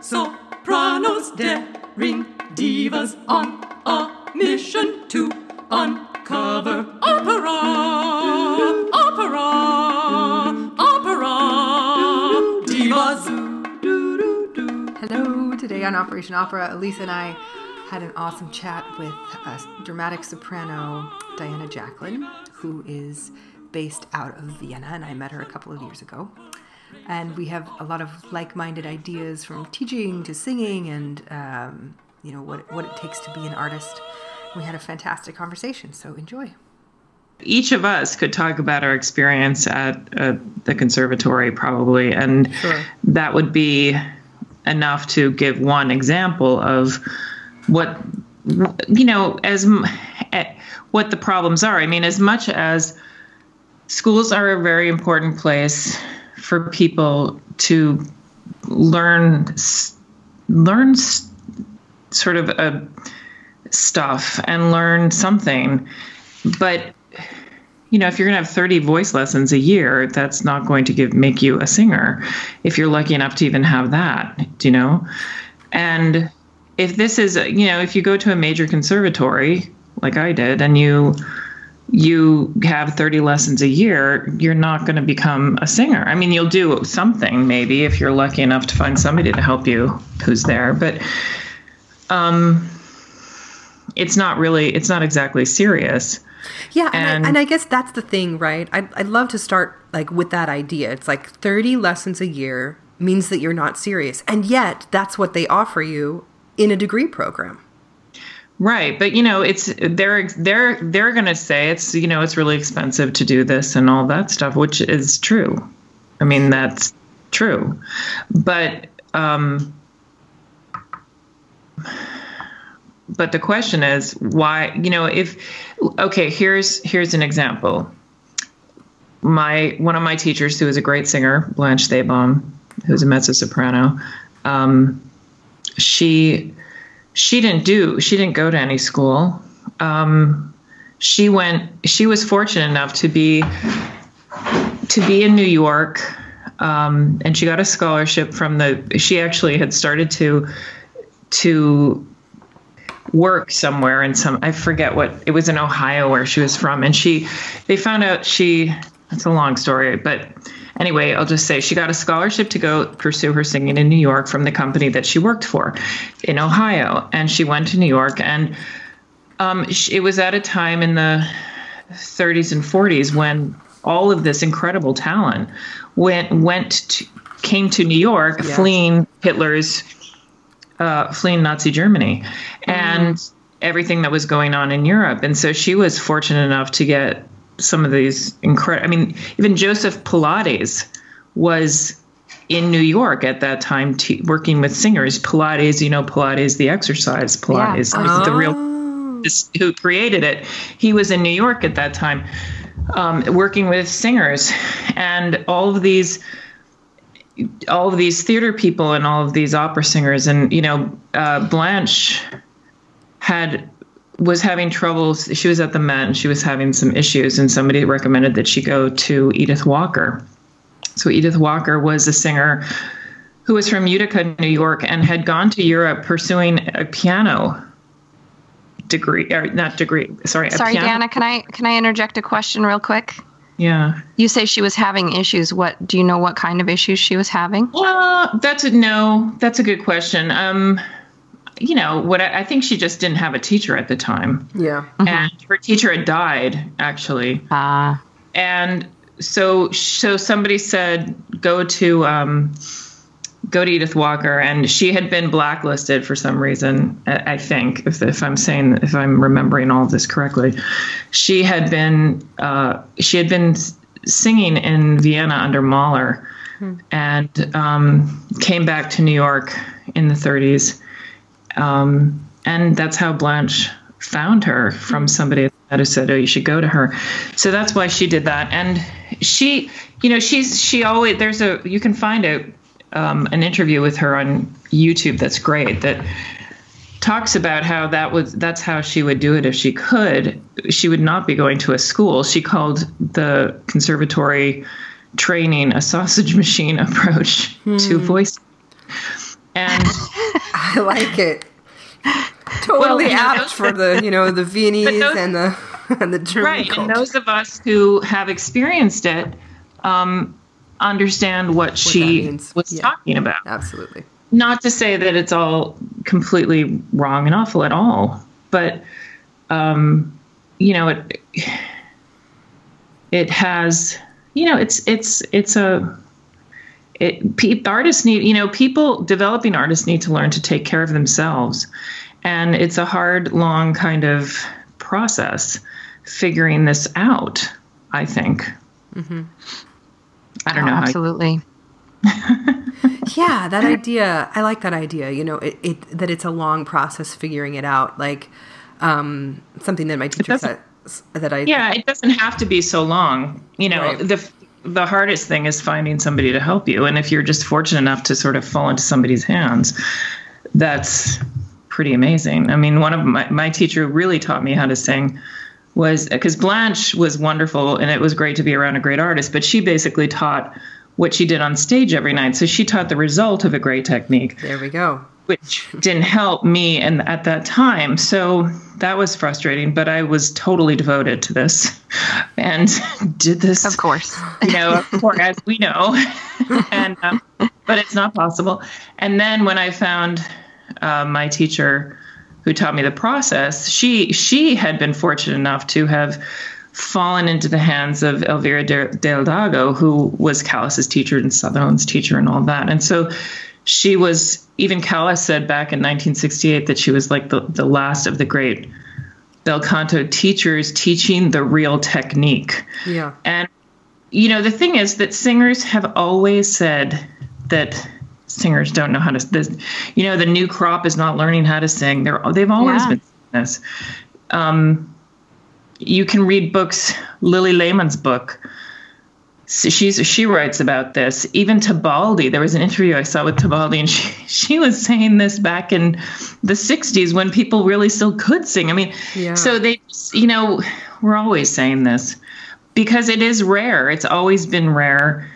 Sopranos daring divas on a mission to uncover opera, opera, opera, divas. Hello, today on Operation Opera, Alisa and I had an awesome chat with a dramatic soprano, Diana Jacklin, who is based out of Vienna, and I met her a couple of years ago. And we have a lot of like-minded ideas from teaching to singing, and um, you know what what it takes to be an artist. We had a fantastic conversation, so enjoy. Each of us could talk about our experience at uh, the conservatory, probably, and Sure. that would be enough to give one example of what you know as eh, what the problems are. I mean, as much as schools are a very important place for people to learn learn sort of a stuff and learn something but you know if you're going to have 30 voice lessons a year that's not going to give make you a singer if you're lucky enough to even have that do you know and if this is you know if you go to a major conservatory like i did and you you have 30 lessons a year you're not going to become a singer i mean you'll do something maybe if you're lucky enough to find somebody to help you who's there but um it's not really it's not exactly serious Yeah, and, And- I, and I guess that's the thing, right? I'd, I'd love to start like with that idea. It's like 30 lessons a year means that you're not serious. And yet, that's what they offer you in a degree program. Right, but you know, it's they're they're they're going to say it's you know it's really expensive to do this and all that stuff, which is true. I mean, that's true, but um, but the question is why? You know, if okay, here's here's an example. My one of my teachers, who is a great singer, Blanche Thebom, who's a mezzo soprano, um, she she didn't do she didn't go to any school. Um, she went she was fortunate enough to be to be in new york um, and she got a scholarship from the she actually had started to to work somewhere in some i forget what it was in ohio where she was from and she they found out she it's a long story but anyway i'll just say she got a scholarship to go pursue her singing in new york from the company that she worked for in ohio and she went to new york and um, sh- it was at a time in the 30s and 40s when all of this incredible talent went went to, came to New York, Yeah. fleeing Hitler's uh, fleeing Nazi Germany, and everything that was going on in Europe. And so she was fortunate enough to get some of these incredible. I mean, even Joseph Pilates was in New York at that time, t- working with singers. Pilates, you know, Pilates, the exercise Pilates, the real this, who created it, he was in New York at that time, um, working with singers, and all of these, all of these theater people and all of these opera singers, and you know, uh, Blanche had was having troubles. She was at the Met and she was having some issues, and somebody recommended that she go to Edyth Walker. So Edyth Walker was a singer who was from Utica, New York, and had gone to Europe pursuing a piano degree, or not degree, sorry, Sorry. Dana, can I can I interject a question real quick? Yeah. You say she was having issues. What do you know what kind of issues she was having? Well, that's a no. That's a good question. Um, you know what? I, I think she just didn't have a teacher at the time, Yeah. and her teacher had died actually. Ah, and so so somebody said go to um, go to Edyth Walker, and she had been blacklisted for some reason. I I think if if I'm saying if I'm remembering all this correctly, she had been uh, she had been singing in Vienna under Mahler, and um, came back to New York in the 30s, um, and that's how Blanche found her from somebody that said, "Oh, you should go to her." So that's why she did that, and she, you know, she's she always there's a you can find a um, an interview with her on YouTube that's great that talks about how that was that's how she would do it if she could she would not be going to a school. She called the conservatory training a sausage machine approach to voice. And I like it. Totally know, apt those- for the you know the Viennese those- and the and the German right, culture. and those of us who have experienced it um, understand what, she was Yeah. talking about. Absolutely. not to say that it's all completely wrong and awful at all, but um, you know, it it has, you know, it's it's it's a it artists need, you know, people developing artists need to learn to take care of themselves, and it's a hard, long kind of process figuring this out. I think. I don't know. how Absolutely. Yeah, that idea. I like that idea. You know, it, it that it's a long process figuring it out. Like um, something that my teacher said that I yeah it doesn't have to be so long you know Right. the the hardest thing is finding somebody to help you. And if you're just fortunate enough to sort of fall into somebody's hands that's pretty amazing. I mean one of my, my teacher who really taught me how to sing was because blanche was wonderful and it was great to be around a great artist but she basically taught what she did on stage every night. So she taught the result of a great technique. There we go. Which didn't help me and at that time so that was frustrating but i was totally devoted to this and did this Of course. you know of course, as we know and um, but it's not possible and then when i found uh, my teacher who taught me the process she she had been fortunate enough to have fallen into the hands of Elvira de- Hidalgo, who was Callas's teacher and Sutherland's teacher and all that. And so she was, even Callas said back in 1968 that she was like the, the last of the great bel canto teachers teaching the real technique. Yeah. And you know, the thing is that singers have always said that singers don't know how to. This, you know, the new crop is not learning how to sing. They're they've always Yeah. been saying this. Um, you can read books. Lilli Lehmann's book. So she's she writes about this. Even Tebaldi, there was an interview I saw with Tebaldi, and she she was saying this back in the '60s when people really still could sing. I mean, Yeah. so they, you know, we're always saying this because it is rare. It's always been rare,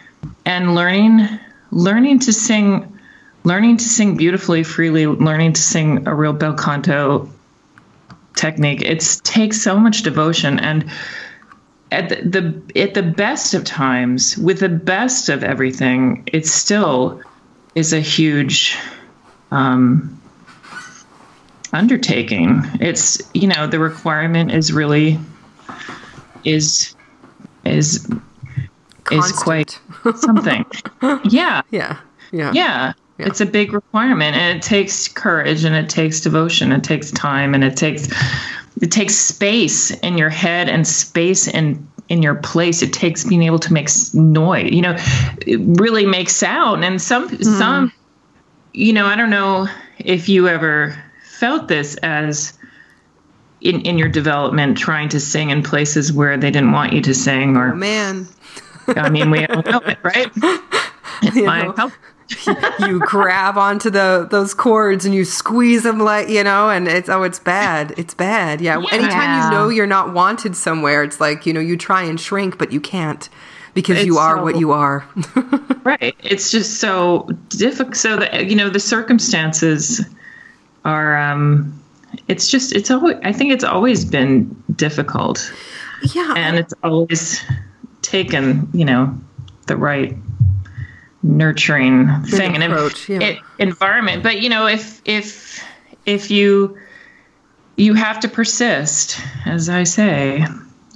and learning learning to sing, learning to sing beautifully, freely, learning to sing a real bel canto technique. It takes so much devotion and at the, the at the best of times, with the best of everything, it still is a huge um, undertaking. It's you know the requirement is really is is is quite something. yeah, Yeah. Yeah. yeah. It's a big requirement and it takes courage and it takes devotion. It takes time and it takes it takes space in your head and space in in your place. It takes being able to make noise, you know, it really make sound. And some hmm. some you know, I don't know if you ever felt this as in, in your development trying to sing in places where they didn't want you to sing or Oh, man. I mean we all know it, right? It's You my know. Help. you grab onto the those cords and you squeeze them like you know and it's oh it's bad it's bad yeah, anytime Yeah. you know you're not wanted somewhere it's like you know you try and shrink but you can't because you are so- what you are Right. It's just so difficult. So that you know, the circumstances are. um It's just. It's always. I think it's always been difficult, yeah and it's always taken. You know, the right nurturing thing and yeah. environment. But you know, if if if you you have to persist, as I say,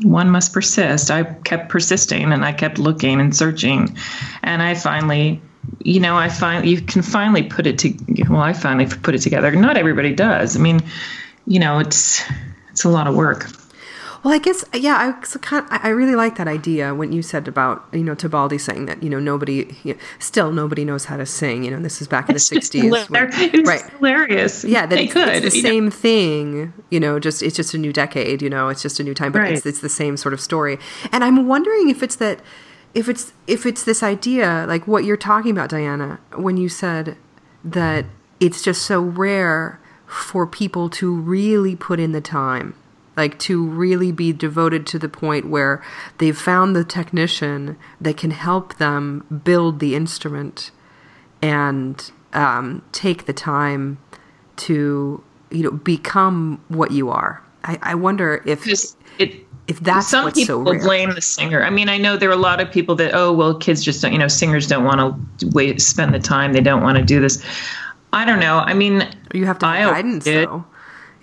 one must persist. I kept persisting and I kept looking and searching, and I finally, you know, I finally you can finally put it to. Well, I finally put it together. Not everybody does. I mean, you know, it's it's a lot of work. Well, I guess yeah. I so kind I I really like that idea when you said about you know Tebaldi saying that you know nobody you know, still nobody knows how to sing. You know this is back in the It's just sixties, right? hilarious. Yeah, that they it's, could. it's the you know. same thing. You know, just it's just a new decade. You know, it's just a new time, but it's it's the same sort of story. And I'm wondering if it's that if it's if it's this idea like what you're talking about, Diana, when you said that it's just so rare for people to really put in the time like to really be devoted to the point where they've found the technician that can help them build the instrument and um, take the time to you know become what you are. I, I wonder if Just- it if that's some so people rare. blame the singer. I mean, I know there are a lot of people that oh well, kids just don't. You know, singers don't want to wait, spend the time. They don't want to do this. I don't know. I mean, you have to I have always guidance did. though.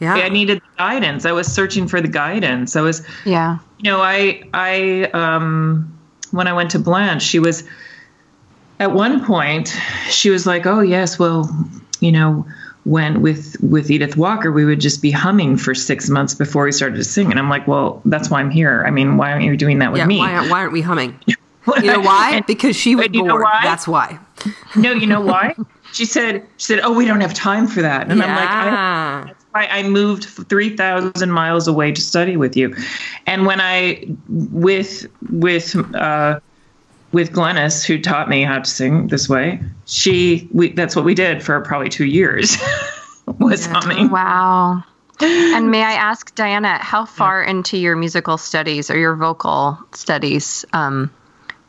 Yeah. I needed guidance. I was searching for the guidance. I was, Yeah. you know, I I um when I went to Blanche, she was at one point she was like, "Oh yes, well, you know." When with with Edyth Walker, we would just be humming for six months before we started to sing, and I'm like, well, that's why I'm here. I mean, why aren't you doing that with yeah, me? why, aren't- why aren't we humming? You know why? And- because she was and you know bored. why? That's why. no, you know why? She said, she said, oh, we don't have time for that, and I'm like, I don't Yeah. that's why I moved 3,000 miles away to study with you. And when I, with, with, uh, with Glennis, who taught me how to sing this way, she, we, that's what we did for probably two years, was Yeah. humming. Wow. And may I ask, Diana, how far into your musical studies or your vocal studies um,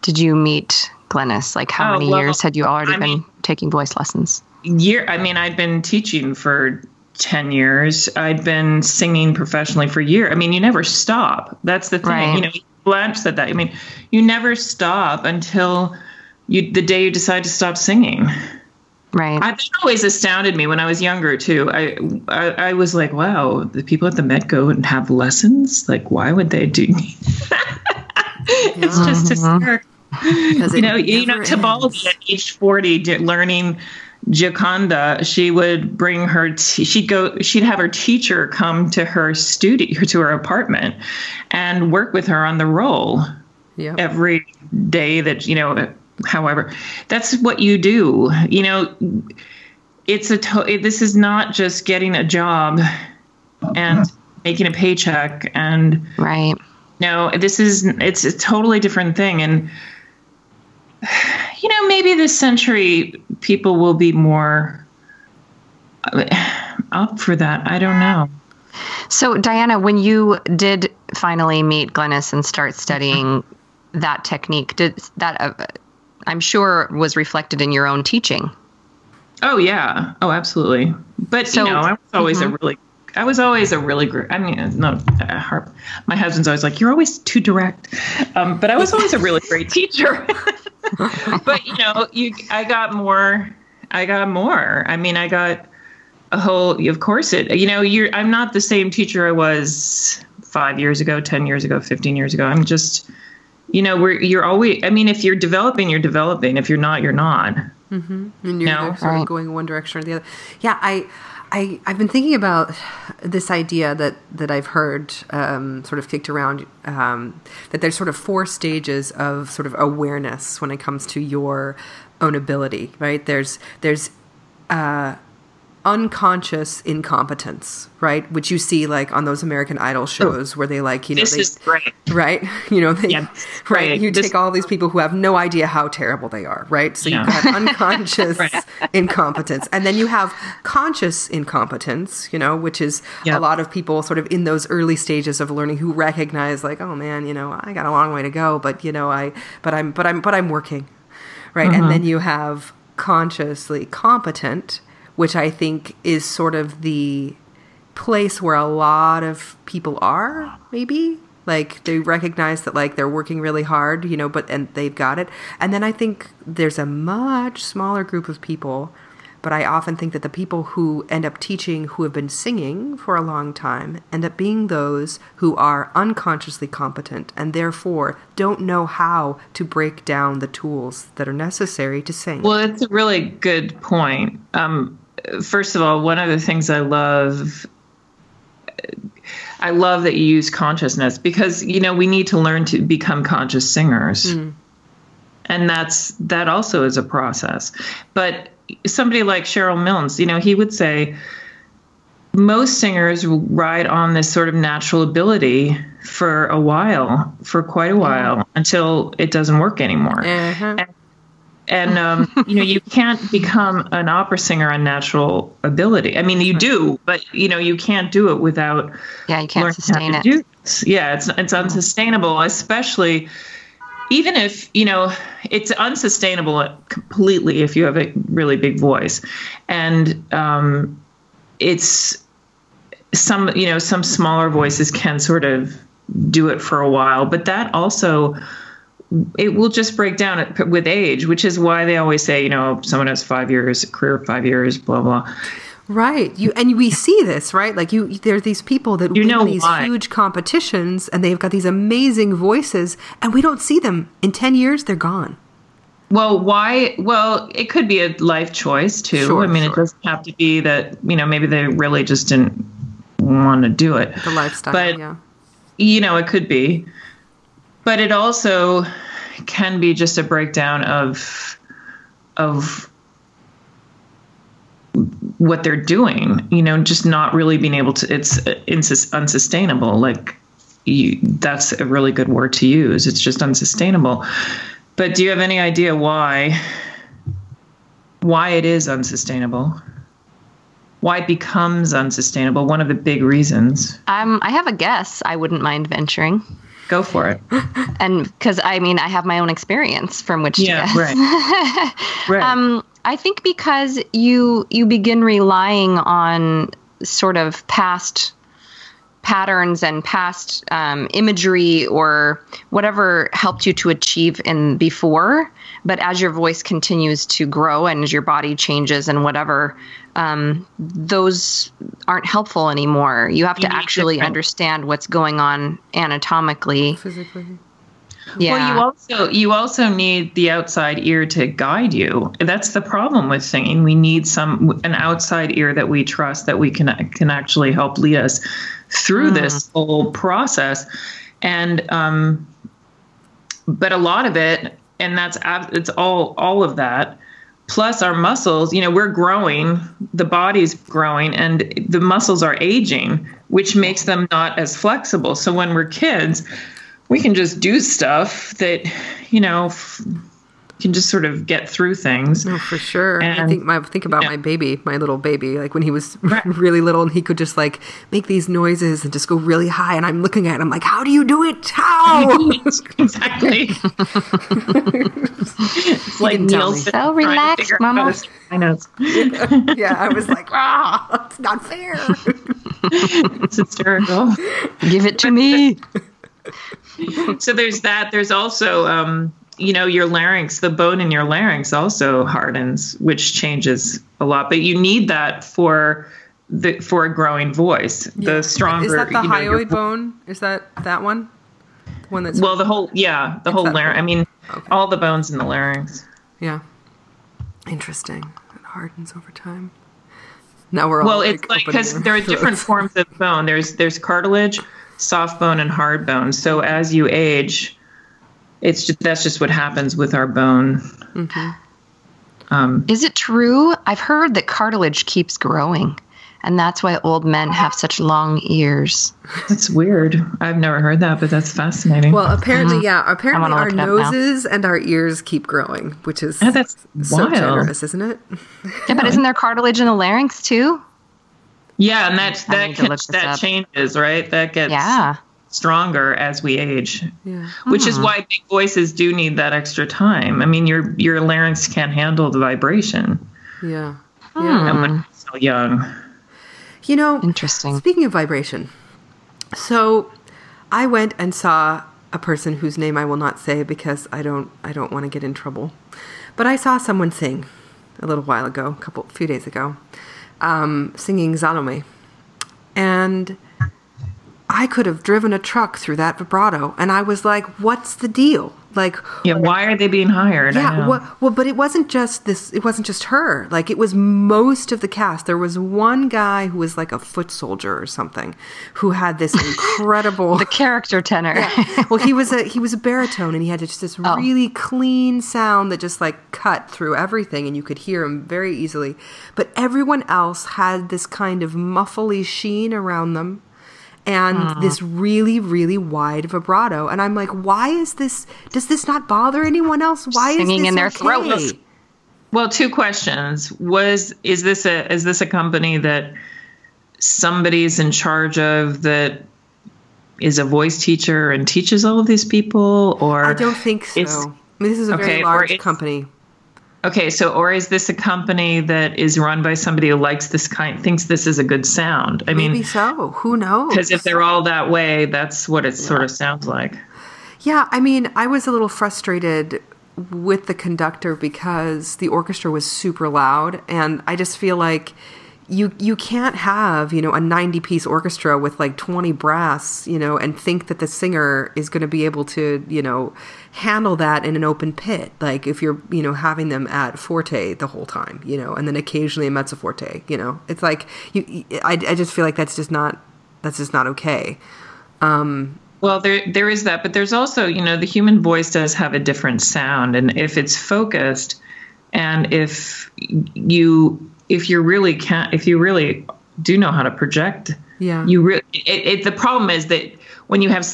did you meet Glennis? Like, how Oh, many well, years had you already I been mean- taking voice lessons? Year, I mean, I'd been teaching for 10 years. I'd been singing professionally for a year. I mean, you never stop. That's the thing. Right. You know, Blanche said that. I mean, you never stop until you, the day you decide to stop singing. Right. I, that always astounded me when I was younger too. I, I I was like, wow, the people at the Met go and have lessons. Like, why would they do? it's just hysterical. You know, you know, Tebaldi at age forty, learning Gioconda, she would bring her. T- she'd go. She'd have her teacher come to her studio, to her apartment, and work with her on the role Yeah. every day that you know however that's what you do you know it's a to- this is not just getting a job and making a paycheck and right. no this is it's a totally different thing and you know maybe this century people will be more uh, up for that i don't know So, Diana, when you did finally meet Glennis and start studying that technique, did that, uh, I'm sure, was reflected in your own teaching? Oh yeah. Oh, absolutely. But So- you know, I was always a really, I was always a really great. I mean, not uh, harp. My husband's always like, "You're always too direct," um, but I was always a really great teacher. but you know, you, I got more. I got more. I mean, I got a whole. Of course, it. You know, you're. I'm not the same teacher I was five years ago, ten years ago, fifteen years ago. I'm just. You know, we're. You're always. I mean, if you're developing, you're developing. If you're not, you're not. Mm-hmm. and you're No. sort Right. of going one direction or the other. Yeah, I, I, I've been thinking about this idea that that I've heard um, sort of kicked around um, that there's sort of four stages of sort of awareness when it comes to your own ability. Right? There's there's uh, unconscious incompetence, right? Which you see like on those American Idol shows where they like you know This they, is great. right? You know, they, Yeah, right? You This- take all these people who have no idea how terrible they are, right? So Yeah. you've got unconscious Right. incompetence, and then you have conscious incompetence, you know, which is Yeah. a lot of people sort of in those early stages of learning who recognize, like, oh man, you know, I got a long way to go, but you know, I, but I'm, but I'm, but I'm working, right? And mm-hmm. then you have consciously competent, which I think is sort of the place where a lot of people are maybe. Like they recognize that like they're working really hard you know but and they've got it. And then i think there's a much smaller group of people but i often think that the people who end up teaching who have been singing for a long time end up being those who are unconsciously competent and therefore don't know how to break down the tools that are necessary to sing. Well, it's a really good point. Um, first of all, one of the things I love, I love that you use consciousness because you know we need to learn to become conscious singers, and that's that also is a process. But somebody like Sherrill Milnes, you know, he would say most singers ride on this sort of natural ability for a while, for quite a while, until it doesn't work anymore. uh-huh. And um, you know you can't become an opera singer on natural ability. I mean, you do, but you know you can't do it without. Yeah, you can't sustain it. to do this. Yeah, it's it's unsustainable, especially even if you know it's unsustainable completely if you have a really big voice, and um, it's some you know some smaller voices can sort of do it for a while, but that also it will just break down with age, which is why they always say, you know, someone has five years, career five years, blah blah. Right. You and we see this, right? Like you there are these people that You win know these why. huge competitions and they've got these amazing voices and we don't see them. In 10 years they're gone. Well, why? Well, it could be a life choice too. Sure, I mean, sure. it doesn't have to be that you know maybe they really just didn't want to do it. The lifestyle, but yeah. you know, it could be. But it also can be just a breakdown of of what they're doing. You know, just not really being able to. It's unsustainable. Like you, that's a really good word to use. It's just unsustainable. But do you have any idea why? Why it is unsustainable? Why it becomes unsustainable? One of the big reasons. Um, I have a guess. I wouldn't mind venturing, Go for it. and because I mean, I have my own experience from which to guess. right. right. Um, I think because you you begin relying on sort of past patterns and past um, imagery or whatever helped you to achieve in before, but as your voice continues to grow and as your body changes and whatever, um, those aren't helpful anymore. You have You to actually different- understand what's going on anatomically. Physically. Yeah. Well, you also you also need the outside ear to guide you. That's the problem with singing. We need some an outside ear that we trust that we can can actually help lead us through this whole process. And um, but a lot of it, and that's it's all all of that. Plus our muscles, you know, we're growing, the body's growing, and the muscles are aging, which makes them not as flexible. So when we're kids, we can just do stuff that you know f- can just sort of get through things No, for sure. I think my think about yeah. my baby, my little baby, like when he was Right. really little and he could just like make these noises and just go really high and I'm looking at him like, How do you do it? How? exactly it's like didn't Nielsen. So trying to relax, figure out how Mama. to sing high notes. yeah, I was like, ah, it's not fair. it's hysterical Give it to me. so there's that there's also um you know your larynx the bone in your larynx also hardens which changes a lot but you need that for the for a growing voice the stronger Is that the you know, hyoid bone? Is that that one? The one that's Well, the whole yeah, the whole larynx. I mean, Okay. all the bones in the larynx. yeah. Interesting. It hardens over time. Now we're all Well, it's like because there are different forms of bone. There's there's cartilage, soft bone, and hard bone. So as you age, it's just that's just what happens with our bone. Um, Is it true? I've heard that cartilage keeps growing, and that's why old men have such long ears. That's weird. I've never heard that, but that's fascinating. Well, apparently, yeah. Apparently, our look it up now. noses and our ears keep growing, which is Yeah, that's so wild. generous, isn't it? Yeah, but isn't there cartilage in the larynx too? yeah, and that I that can, that up. changes, right? That gets Yeah. Stronger as we age. Yeah. which is why big voices do need that extra time. I mean, your your larynx can't handle the vibration, Yeah. and when you're so young, You know, Interesting. Speaking of vibration, so I went and saw a person whose name I will not say because I don't I don't want to get in trouble. But I saw someone sing a little while ago, a couple few days ago, um, singing Salome, and I could have driven a truck through that vibrato, and I was like, "What's the deal?" Like, yeah. Why are they being hired? Yeah, well, well, but it wasn't just this. It wasn't just her. Like it was most of the cast. There was one guy who was like a foot soldier or something, who had this incredible. The character tenor. well, he was a he was a baritone, and he had just this Oh. really clean sound that just like cut through everything, and you could hear him very easily. But everyone else had this kind of muffly sheen around them, and this really really wide vibrato and i'm like why is this does this not bother anyone else why Singing is this in their okay? throats. Well, two questions. Was is this a is this a company that somebody's in charge of that is a voice teacher and teaches all of these people or i don't think so I mean, this is a very okay, or large company Okay, so or is this a company that is run by somebody who likes this kind thinks this is a good sound? I mean maybe mean, so who knows because if they're all that way, that's what it sort of sounds like. Yeah, I mean, I was a little frustrated with the conductor because the orchestra was super loud, and I just feel like you you can't have you know a 90 piece orchestra with like 20 brass you know and think that the singer is going to be able to you know handle that in an open pit like if you're you know having them at forte the whole time you know and then occasionally a mezzo forte you know it's like you I, I just feel like that's just not that's just not okay um Well, there there is that, but there's also, you know, the human voice does have a different sound, and if it's focused, and if you if you really can if you really do know how to project, Yeah. you really it, it, the problem is that when you have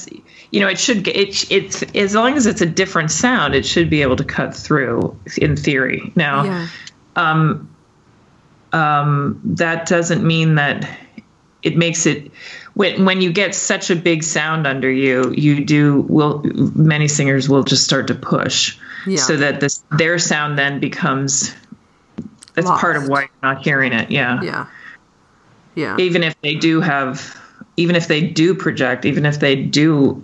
you know it should it, it's as long as it's a different sound it should be able to cut through in theory. Now yeah. um, that doesn't mean that it makes it when when you get such a big sound under you you do will many singers will just start to push. Yeah. so that this their sound then becomes that's part of why you're not hearing it. Yeah. Yeah. Yeah. Even if they do have even if they do project even if they do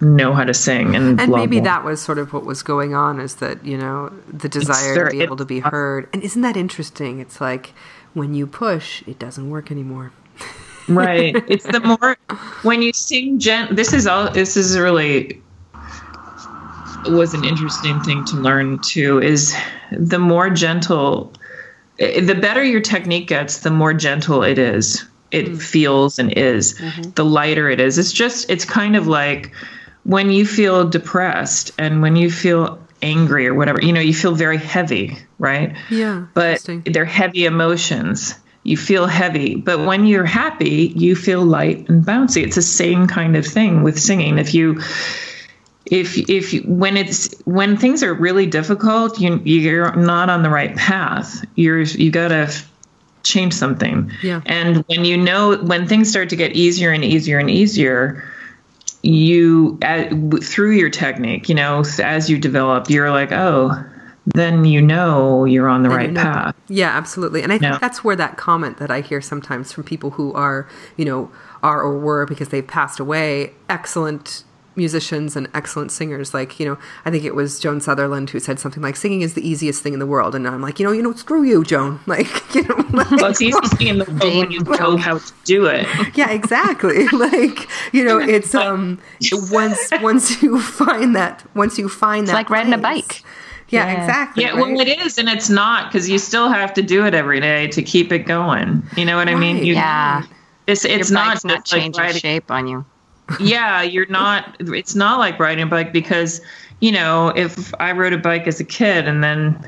know how to sing and And blah, maybe blah. that was sort of what was going on is that, you know, the desire to be able to be heard. And isn't that interesting? It's like when you push, it doesn't work anymore. right it's the more when you sing gent this is all this is really was an interesting thing to learn too is the more gentle eh, the better your technique gets the more gentle it is it mm-hmm. feels and is mm-hmm. the lighter it is. It's just it's kind of like when you feel depressed and when you feel angry or whatever you know you feel very heavy right? Yeah, but they're heavy emotions. You feel heavy but when you're happy you feel light and bouncy. It's the same kind of thing with singing. If you if if when it's when things are really difficult you you're not on the right path. You're you got to change something Yeah. and when you know when things start to get easier and easier and easier you uh, through your technique you know as you develop you're like oh then you know you're on the right you know. path Yeah, absolutely. And I think Yeah. that's where that comment that I hear sometimes from people who are, you know, are or were because they've passed away, excellent musicians and excellent singers. Like, you know, I think it was Joan Sutherland who said something like, singing is the easiest thing in the world. And I'm like, you know, you know, screw you, Joan. Like, you know, like, well it's easy to in the world when you know how to do it yeah exactly like you know it's um once once you find that once you find that like riding a bike. yeah, Yeah. exactly yeah well it is and it's not because you still have to do it every day to keep it going you know what i mean you, Yeah. it's it's Your not not just like changing riding shape on you. Yeah, you're not. It's not like riding a bike because, you know, if I rode a bike as a kid and then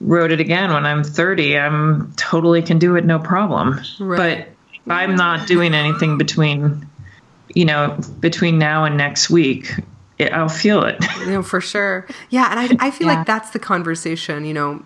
rode it again when I'm 30, I'm totally can do it no problem. Right. But I'm not doing anything between, you know, between now and next week, it, I'll feel it. you know for sure yeah and i, I feel Yeah. like that's the conversation you know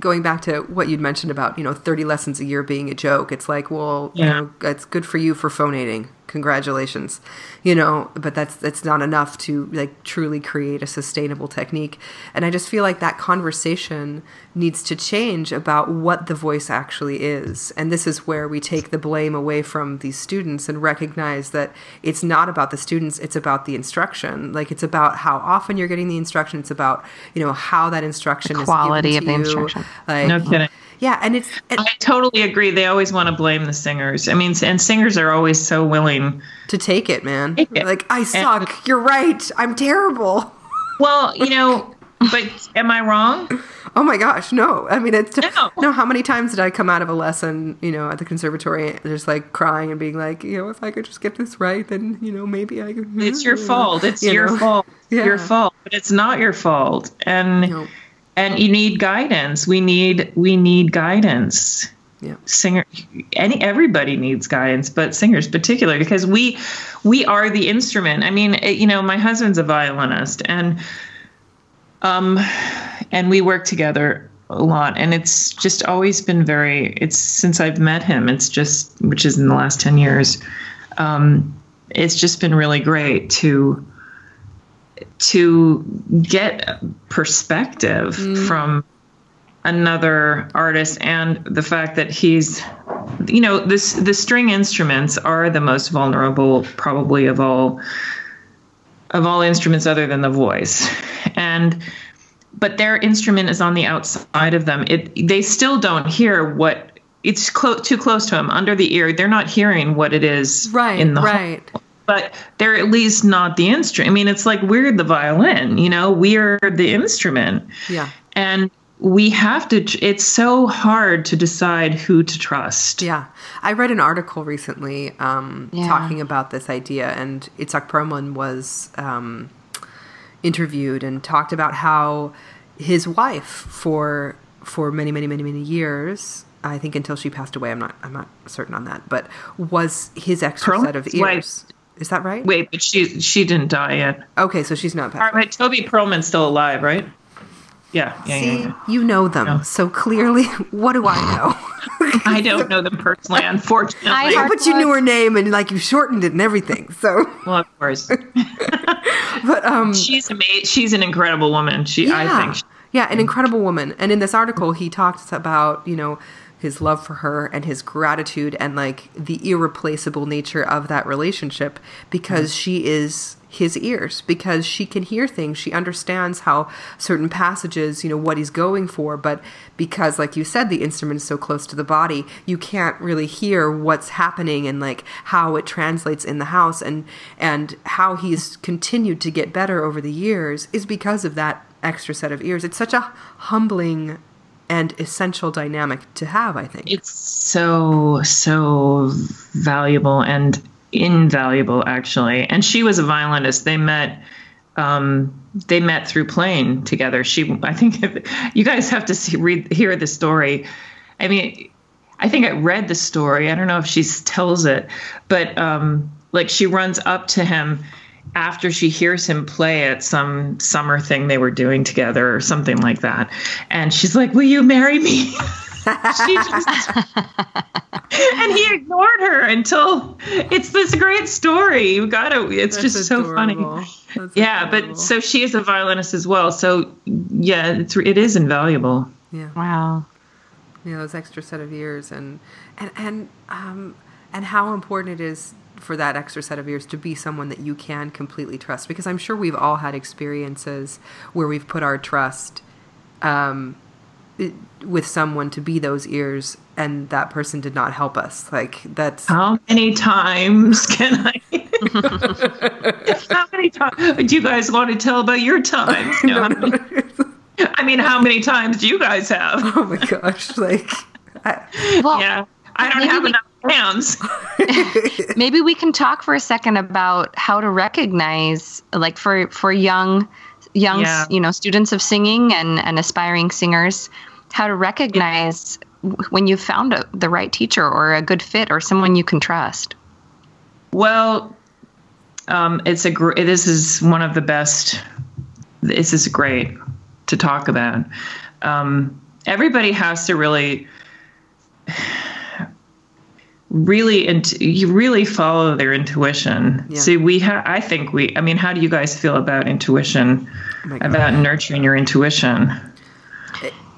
going back to what you'd mentioned about you know 30 lessons a year being a joke it's like well you know it's good for you for phonating congratulations you know but that's that's not enough to like truly create a sustainable technique and i just feel like that conversation needs to change about what the voice actually is and this is where we take the blame away from these students and recognize that it's not about the students it's about the instruction like it's about how often you're getting the instruction it's about you know how that instruction is quality given of the you. instruction. like no kidding. Yeah and it's and I totally agree. They always want to blame the singers. I mean, and singers are always so willing. to take it man Take it. like i suck you're right i'm terrible Well, you know, but am I wrong? Oh my gosh, no. I mean, it's No. no. How many times did I come out of a lesson, you know, at the conservatory, just like crying and being like, you know, if I could just get this right, then you know, maybe I could. It's your fault. It's You your know? fault. Yeah. Your fault. But it's not your fault. And No. And you need guidance. We need we need guidance. Yeah. singer any everybody needs guidance but singers particularly because we we are the instrument i mean it- you know my husband's a violinist and um and we work together a lot and it's just always been very it's since i've met him it's just which is in the last 10 years um it's just been really great to to get perspective mm. from another artist and the fact that he's you know this the string instruments are the most vulnerable probably of all of all instruments other than the voice and but their instrument is on the outside of them it they still don't hear what it's clo- too close to them under the ear they're not hearing what it is Right. in the right. But they're at least not the instrument. I mean, it's like we're the violin, you know, we're the instrument. Yeah. And we have to, it's so hard to decide who to trust. Yeah, I read an article recently um, Yeah. talking about this idea, and Itzhak Perlman was um, interviewed and talked about how his wife for for many, many, many, many years. I think until she passed away. I'm not. I'm not certain on that. But was his extra set of Perlman's ears? wife- Is that right? Wait, but she she didn't die yet. Okay, so she's not All passed. right, Toby Perlman's still alive, right? Yeah, yeah, See, yeah, yeah. you know them, No. so clearly, what do I know? I don't know them personally, unfortunately. I Yeah, but you knew her name and like you shortened it and everything. So, well, of course. but um, She's amazing. She's an incredible woman. She, I think. Yeah, an incredible woman. And in this article, he talks about, you know, his love for her and his gratitude and like the irreplaceable nature of that relationship because mm-hmm. she is his ears because she can hear things she understands how certain passages you know what he's going for but because like you said the instrument is so close to the body you can't really hear what's happening and like how it translates in the house and and how he's continued to get better over the years is because of that extra set of ears. It's such a humbling and essential dynamic to have i think It's so so valuable and invaluable actually. And she was a violinist. They met um, they met through playing together. She I think you guys have to see read hear the story. I mean, I think I read the story. I don't know if she tells it, but um, like she runs up to him after she hears him play at some summer thing they were doing together or something like that, and she's like, "Will you marry me?" she just and he ignored her until it's this great story. You gotta. It's That's just so funny. That's Yeah, adorable. but so she is a violinist as well. So yeah, it's it is invaluable. yeah Wow. you know those extra set of years and and and um and how important it is for that extra set of ears to be someone that you can completely trust because i'm sure we've all had experiences where we've put our trust um it- with someone to be those ears and that person did not help us like that's How many times can I? how many times do you guys want to tell about your time? You know, how many- I mean, how many times do you guys have? oh my gosh like I, Well, Yeah, I don't have enough hands. maybe we can talk for a second about how to recognize like for for young young Yeah. you know students of singing and and aspiring singers how to recognize w- when you've found a, the right teacher or a good fit or someone you can trust Well, um, it's a gr- this is one of the best. This is great to talk about. Um, everybody has to really, really, int- you really follow their intuition. Yeah. See, we have. I think we. I mean, how do you guys feel about intuition? Oh about nurturing your intuition.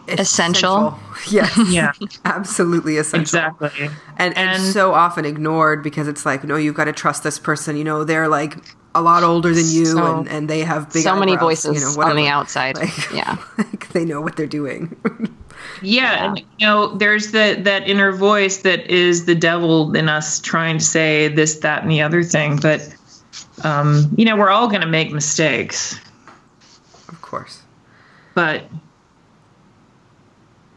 Essential. yes Yeah, absolutely essential exactly. and, and And- so often ignored because it's like no you've got to trust this person you know they're like a lot older than you So- and, and they have big so many voices you know, on the outside Like- yeah like they know what they're doing Yeah, and you know, there's the that inner voice that is the devil in us trying to say this, that, and the other thing. But um, you know, we're all going to make mistakes. of course But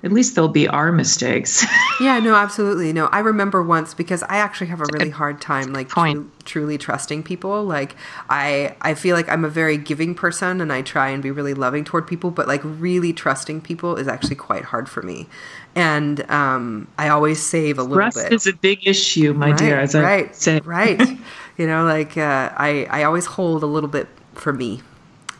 at least they'll be our mistakes. Yeah, no, absolutely. No, I remember once because I actually have a really hard time like tru- truly trusting people. Like I I feel like I'm a very giving person and I try and be really loving toward people, but like really trusting people is actually quite hard for me. And um I always save a little Trust bit. is a big issue, my dear. As I right, right. you know, like uh, I, I always hold a little bit for me,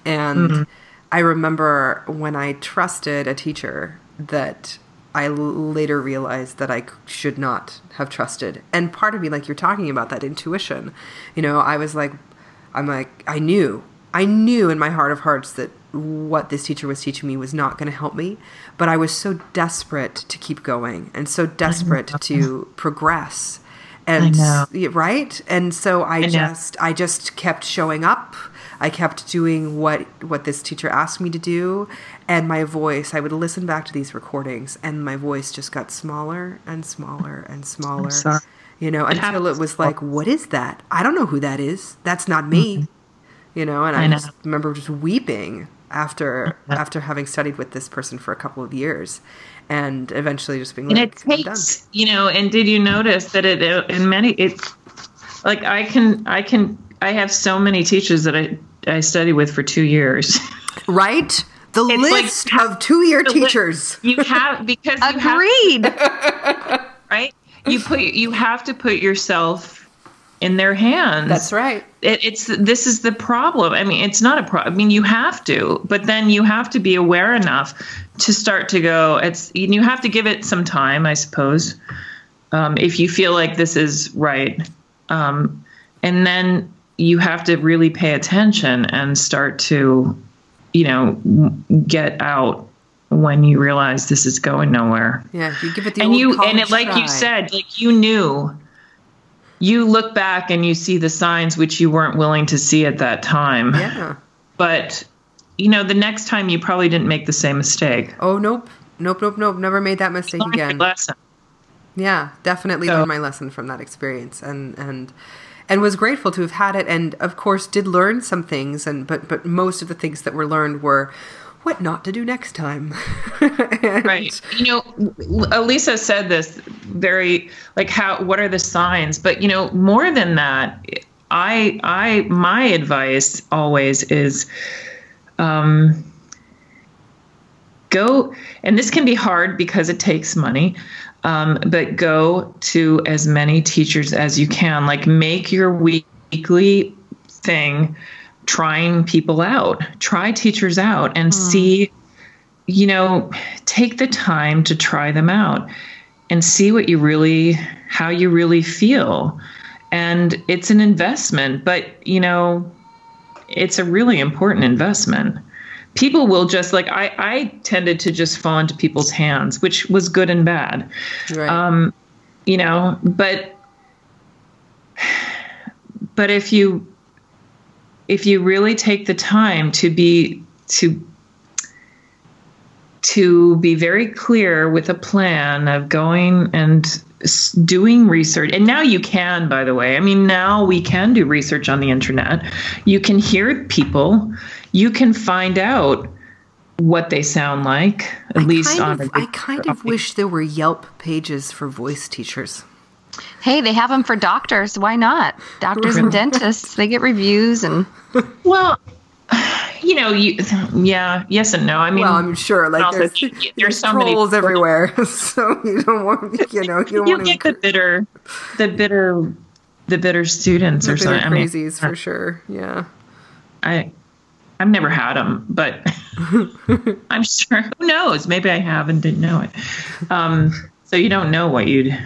and Mm-hmm. I remember when I trusted a teacher that I later realized that I should not have trusted. And part of me, like you're talking about that intuition, you know, I was like, I'm like, I knew, I knew in my heart of hearts that what this teacher was teaching me was not going to help me, but I was so desperate to keep going and so desperate to progress. And right? And so I, know. just I just kept showing up. I kept doing what what this teacher asked me to do and my voice I would listen back to these recordings and my voice just got smaller and smaller and smaller. sorry. You know, until happens. it was like what is that? I don't know who that is. That's not me. Mm-hmm. You know, and I, I know. just remember just weeping after mm-hmm. after having studied with this person for a couple of years and eventually just being and like it I'm done. takes you know and did you notice that it in many it's like i can i can i have so many teachers that i i study with for two years Right? The It's like list of two-year the li- teachers. you have because you have Agreed. right you put you have to put yourself in their hands That's right. it, it's this is the problem i mean it's not a problem i mean you have to but then you have to be aware enough to start to go it's you have to give it some time i suppose um, if you feel like this is right um, and then you have to really pay attention and start to you know get out when you realize this is going nowhere Yeah, you give it the and you and it like try. you said like you knew you look back and you see the signs which you weren't willing to see at that time Yeah. but you know the next time you probably didn't make the same mistake Oh nope, nope, nope, nope. Never made that mistake again. lesson Yeah, definitely So- learned my lesson from that experience, and and and was grateful to have had it. And of course, did learn some things, and but but most of the things that were learned were what not to do next time. And- right you know Alisa said this very like how what are the signs but you know more than that i i my advice always is um go and this can be hard because it takes money um, but go to as many teachers as you can. Like make your weekly thing trying people out. Try teachers out and see you know take the time to try them out and see what you really how you really feel. And it's an investment but you know it's a really important investment people will just like i i tended to just fall into people's hands which was good and bad. Right. um you know but but if you if you really take the time to be to to be very clear with a plan of going and doing research and now you can by the way. I mean now we can do research on the internet. You can hear people you can find out what they sound like at least kind on of, a I kind of wish there were Yelp pages for voice teachers. hey, they have them for doctors. Why not? Doctors and dentists, they get reviews and Well, you know, you yeah, yes and no. I mean, Well, I'm sure, like also, there's, you- there's there's so many- trolls everywhere, so you don't want, you know, you don't you want get to the bitter, the bitter, the bitter students or bitter something. I mean, crazies for sure. Yeah. I, I've never had them, but I'm sure. Who knows? Maybe I have and didn't know it. Um, so you don't know what you'd,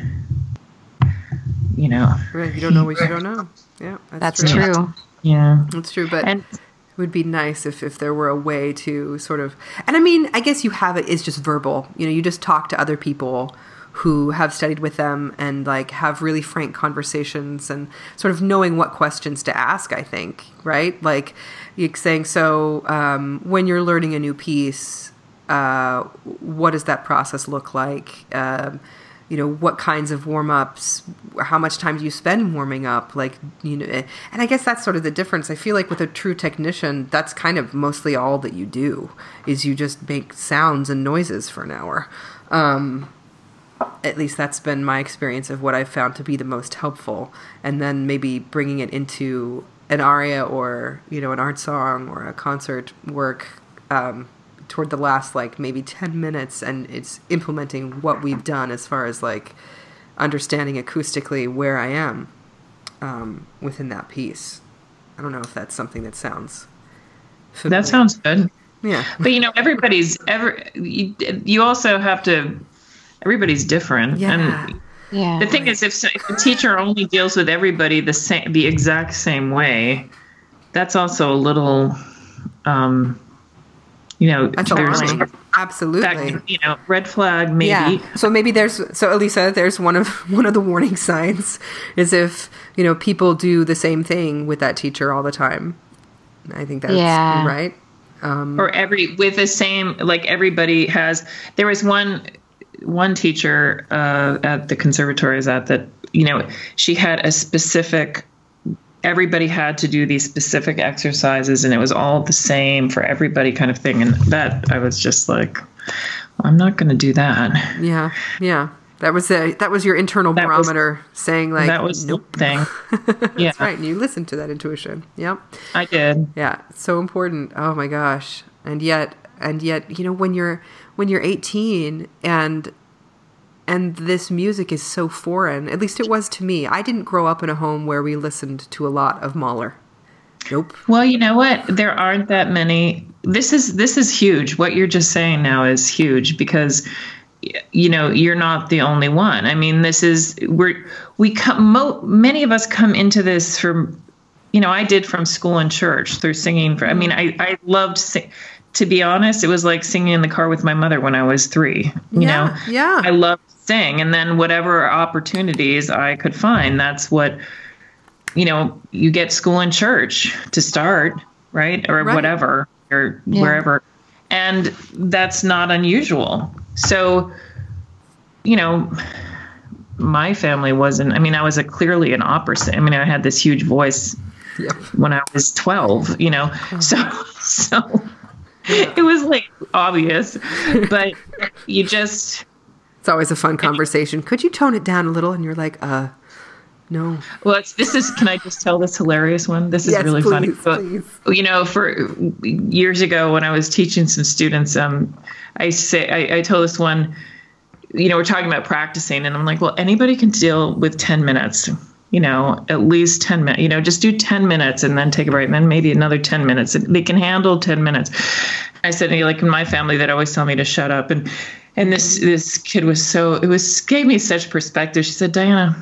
you know. Right. You don't know what you don't know. Yeah, that's true. true. Yeah. That's true, but And it would be nice if, if there were a way to sort of and I mean, I guess you have it it is just verbal. You know, you just talk to other people who have studied with them and like have really frank conversations and sort of knowing what questions to ask, I think, right? Like you're saying, so um, when you're learning a new piece, uh, what does that process look like? Um, you know what kinds of warm ups how much time do you spend warming up like you know and i guess that's sort of the difference i feel like with a true technician that's kind of mostly all that you do is you just make sounds and noises for an hour um, at least that's been my experience of what I've found to be the most helpful. And then maybe bringing it into an aria or, you know, an art song or a concert work um, toward the last, like, maybe 10 minutes. And it's implementing what we've done as far as, like, understanding acoustically where I am um, within that piece. I don't know if that's something that sounds familiar. That sounds good. Yeah. But you know, everybody's ever. You, you also have to. Everybody's different, Yeah. and Yeah. the thing is, if, if a teacher only deals with everybody the same, the exact same way, that's also a little. Um, you know, That's there's alarming. Absolutely. that, you know, red flag maybe. Yeah. So maybe there's so Alisa, there's one of one of the warning signs is if you know people do the same thing with that teacher all the time. I think that's Yeah. right. or every with the same like everybody has there was one one teacher uh, at the conservatory is at that you know she had a specific everybody had to do these specific exercises and it was all the same for everybody kind of thing and that i was just like well, i'm not going to do that Yeah. Yeah. That was a, that was your internal That was- barometer saying like that was nope. the thing yeah That's right. And you listened to that intuition. Yep. i did Yeah, so important. Oh my gosh. And yet and yet, you know, when you're when you're 18 and and this music is so foreign, at least it was to me. I didn't grow up in a home where we listened to a lot of Mahler. Nope. Well, you know what? There aren't that many. This is this is huge. What you're just saying now is huge because you know you're not the only one. I mean, this is we're we come. Mo, many of us come into this from, you know, I did from school and church through singing. For I mean, I I loved sing. To be honest, it was like singing in the car with my mother when I was three. You Yeah, know, yeah. I loved to sing, and then whatever opportunities I could find, that's what you know, you get school and church to start, right? Or Right. whatever, or Yeah. wherever. And that's not unusual. So, you know, my family wasn't, I mean, I was a clearly an opera singer. I mean, I had this huge voice Yep. when I was 12, you know, Oh. so, so it was like obvious, but you just, It's always a fun conversation. Could you tone it down a little? And you're like, uh, no. Well, it's, this is. Can I just tell this hilarious one? This is Yes, really funny. please, But, please. You know, for years ago when I was teaching some students, um, I say I, I told this one. You know, we're talking about practicing, and I'm like, well, anybody can deal with 10 minutes. You know, at least 10 minutes. You know, just do 10 minutes and then take a break, and then maybe another 10 minutes. They can handle 10 minutes. I said, like in my family, they'd always tell me to shut up, and and this this kid was so it was gave me such perspective. She said, Diana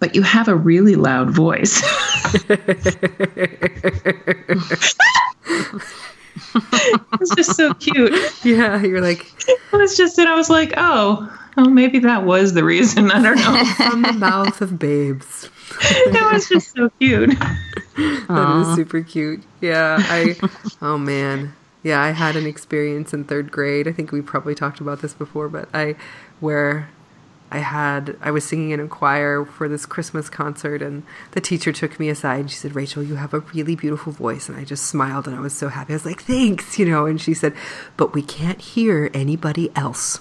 but you have a really loud voice. it's just so cute. Yeah, you're like, It was just, and I was like, oh, oh, maybe that was the reason. I don't know. from the mouth of babes. it was just so cute. That is super cute. Yeah, I. oh man, yeah, I had an experience in third grade. I think we probably talked about this before, but I, where I had, I was singing in a choir for this Christmas concert, and the teacher took me aside and she said, "Rachel, you have a really beautiful voice," and I just smiled and I was so happy. I was like, "Thanks," you know. And she said, "But we can't hear anybody else,"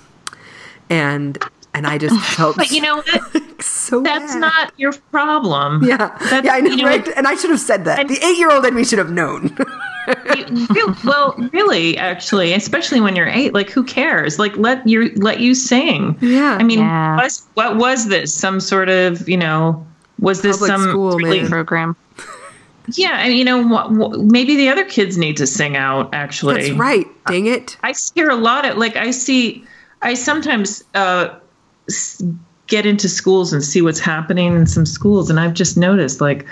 and and I just felt But you know what? so That's bad. not your problem. Yeah, That's, yeah, I know, you know, right? And I should have said that. The eight-year-old in me should have known. you- real- well, really, actually, especially when you're eight, like who cares? Like let you let you sing. Yeah. I mean, Yeah. was, what was this? Some sort of, you know, was this Public some school, really- program. Yeah, and you know, wh- wh- maybe the other kids need to sing out. Actually, That's right. Dang it. I hear a lot of like I see. I sometimes uh, get into schools and see what's happening in some schools, and I've just noticed like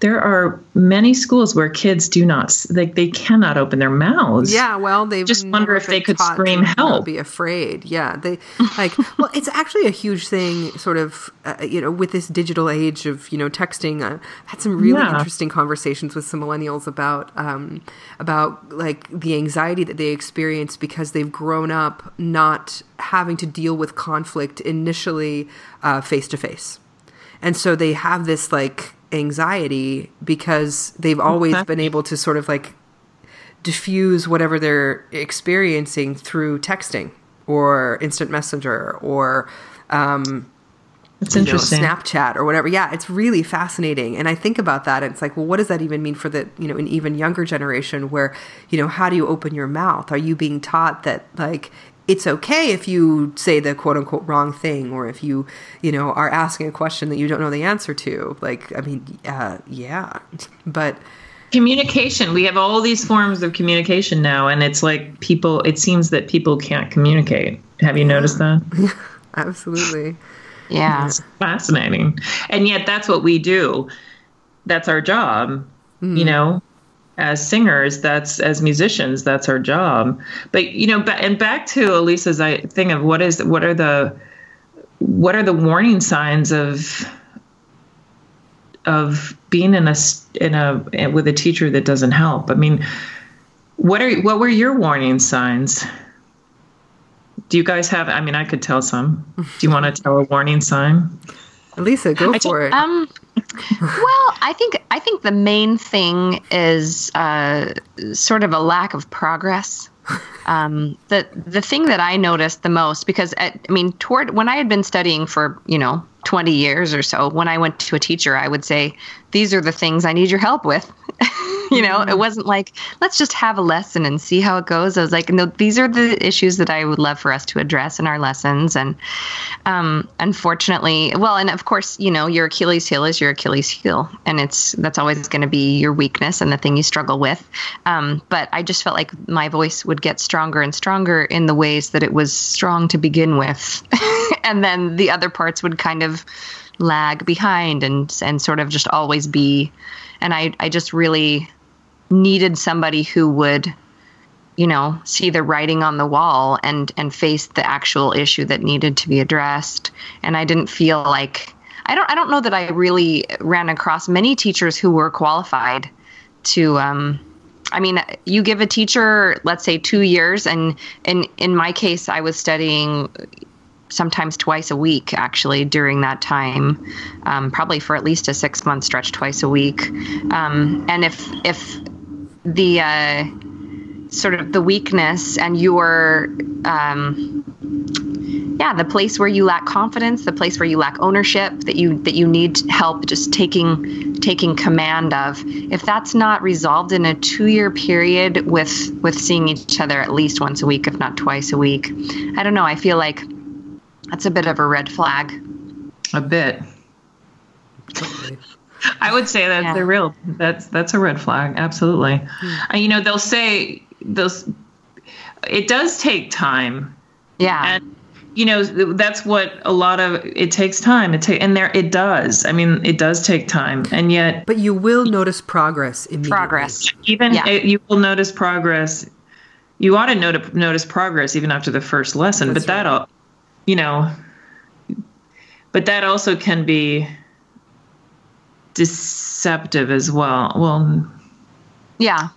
there are many schools where kids do not like they cannot open their mouths. Yeah, well, they Just wonder if they could scream help. Be afraid. Yeah, they like. well, it's actually a huge thing, sort of, uh, you know, with this digital age of you know texting. Uh, had some really Yeah. interesting conversations with some millennials about um, about like the anxiety that they experience because they've grown up not having to deal with conflict initially face to face, and so they have this like anxiety because they've always Okay. been able to sort of like diffuse whatever they're experiencing through texting or instant messenger or um, It's you know, interesting. Snapchat or whatever. Yeah, it's really fascinating. And I think about that and it's like, well, what does that even mean for the, you know, an even younger generation where, you know, how do you open your mouth? Are you being taught that like it's okay if you say the quote unquote wrong thing or if you, you know, are asking a question that you don't know the answer to? Like, I mean, uh, yeah. But communication we have all these forms of communication now and it's like people it seems that people can't communicate have you noticed that absolutely. Yeah. it's fascinating and yet that's what we do that's our job you know as singers that's as musicians that's our job. But you know ba- and back to Alisa's I, thing of what is what are the what are the warning signs of of being in a s- in a with a teacher that doesn't help? I mean what are what were your warning signs? Do you guys have i mean i could tell some. Do you want to tell a warning sign? Lisa, go for it. Um, well, I think I think the main thing is uh, sort of a lack of progress. Um, the the thing that I noticed the most because at, I mean toward when I had been studying for you know 20 years or so when I went to a teacher I would say these are the things I need your help with. You know it wasn't like let's just have a lesson and see how it goes. I was like no these are the issues that I would love for us to address in our lessons. And um, unfortunately well and of course you know your Achilles heel is your Achilles heel and it's that's always going to be your weakness and the thing you struggle with. Um, but I just felt like my voice would get stronger and stronger in the ways that it was strong to begin with and then the other parts would kind of lag behind and and sort of just always be. And I I just really needed somebody who would you know see the writing on the wall and and face the actual issue that needed to be addressed. And I didn't feel like I don't I don't know that I really ran across many teachers who were qualified to um I mean, you give a teacher, let's say, two years, and in in my case, I was studying sometimes twice a week actually during that time, um, probably for at least a six month stretch, twice a week. Um, and if if the uh, sort of the weakness and your um, yeah the place where you lack confidence the place where you lack ownership that you that you need help just taking taking command of if that's not resolved in a two year period with with seeing each other at least once a week if not twice a week i don't know i feel like that's a bit of a red flag a bit I would say that's Yeah. a real that's that's a red flag. Absolutely. Hmm. And you know they'll say those. It does take time, yeah and you know that's what a lot of it takes time. It take and there it does. I mean it does take time, and yet But you will notice progress immediately. progress even Yeah. it, you will notice progress. You ought to not- notice progress even after the first lesson, That's but that'll, you know, but that also can be deceptive as well. Well, yeah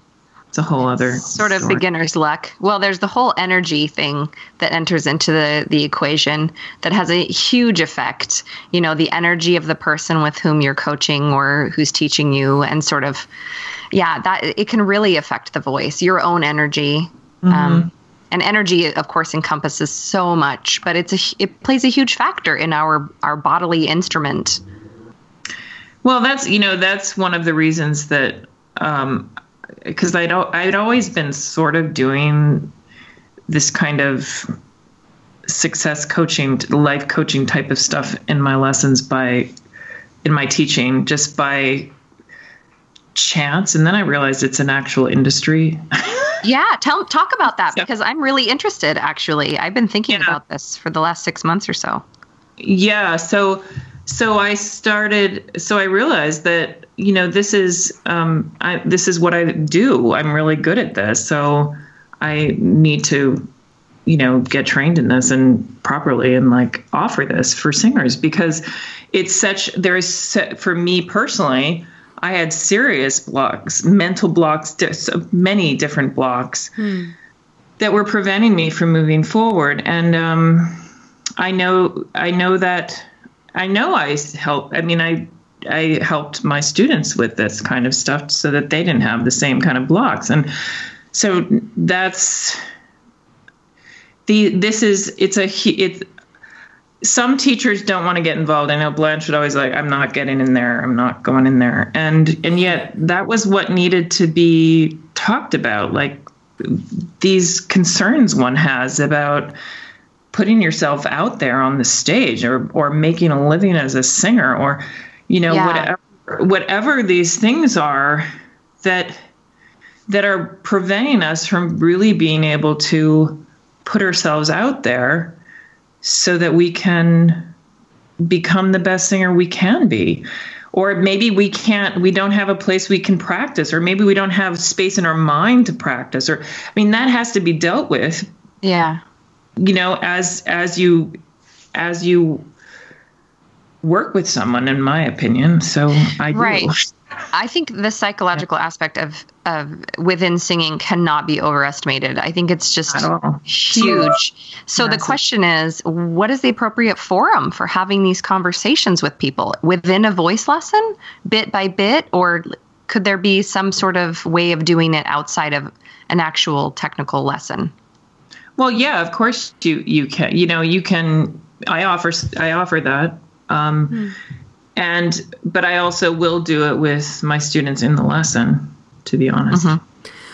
it's a whole other sort of story. beginner's luck. Well, there's the whole energy thing that enters into the, the equation that has a huge effect. You know, the energy of the person with whom you're coaching or who's teaching you, and sort of, yeah, that it can really affect the voice, your own energy. Um, and energy, of course, encompasses so much, but it's a it plays a huge factor in our our bodily instrument. Well, that's you know that's one of the reasons that um because I'd I'd always been sort of doing this kind of success coaching, life coaching type of stuff in my lessons by in my teaching just by chance and then I realized it's an actual industry. Yeah, tell talk about that So- because I'm really interested. Actually, I've been thinking Yeah. about this for the last six months or so. yeah so so i started so i realized that you know, this is um, I, this is what I do. I'm really good at this, so I need to, you know, get trained in this and properly and like offer this for singers because it's such. There is for me personally. I had serious blocks, mental blocks, so many different blocks that were preventing me from moving forward. And um, I know, I know that, I know I help. I mean, I I helped my students with this kind of stuff so that they didn't have the same kind of blocks. And so that's the this is it's a it's some teachers don't want to get involved. I know Blanche would always like, I'm not getting in there. I'm not going in there. And and yet that was what needed to be talked about. Like these concerns one has about putting yourself out there on the stage or or making a living as a singer or you know Yeah. whatever whatever these things are that that are preventing us from really being able to put ourselves out there so that we can become the best singer we can be or maybe we can't we don't have a place we can practice or maybe we don't have space in our mind to practice or i mean that has to be dealt with Yeah. you know as as you as you work with someone in my opinion so i do. Right. I think the psychological aspect of of within singing cannot be overestimated. I think it's just huge. So the question is, what is the appropriate forum for having these conversations with people within a voice lesson, bit by bit, or could there be some sort of way of doing it outside of an actual technical lesson? Well, yeah, of course you you can. You know, you can. I offer I offer that, um, and but I also will do it with my students in the lesson. To be honest,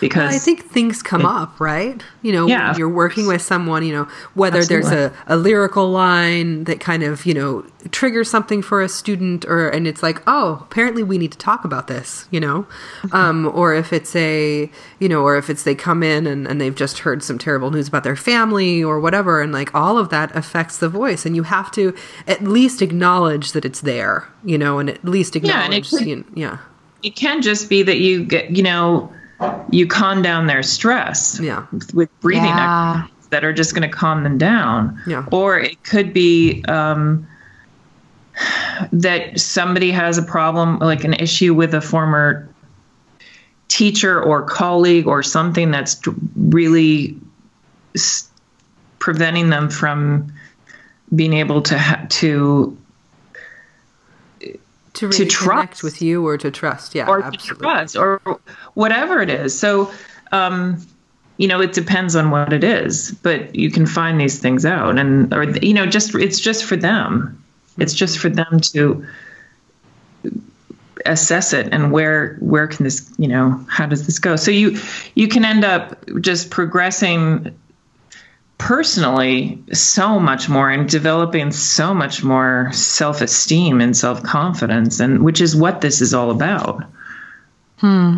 because Well, I think things come up, right? You know, Yeah, when you're working with someone, you know, whether there's a, a lyrical line that kind of, you know, triggers something for a student or and it's like, oh, apparently we need to talk about this, you know? Um, or if it's a you know, or if it's they come in and, and they've just heard some terrible news about their family or whatever, and like all of that affects the voice. And you have to at least acknowledge that it's there, you know, and at least Yeah, and it acknowledge could- you know, yeah. It can just be that you get you know you calm down their stress Yeah. with breathing Yeah. exercises that are just going to calm them down Yeah. or it could be um, that somebody has a problem like an issue with a former teacher or colleague or something that's really s- preventing them from being able to ha- to To really connect trust. with you or to trust, yeah, or to absolutely. trust or whatever it is. So, um, you know, it depends on what it is, but you can find these things out, and or you know, just it's just for them. It's just for them to assess it and where where can this you know how does this go so you you can end up just progressing personally so much more and developing so much more self-esteem and self-confidence and which is what this is all about Hmm.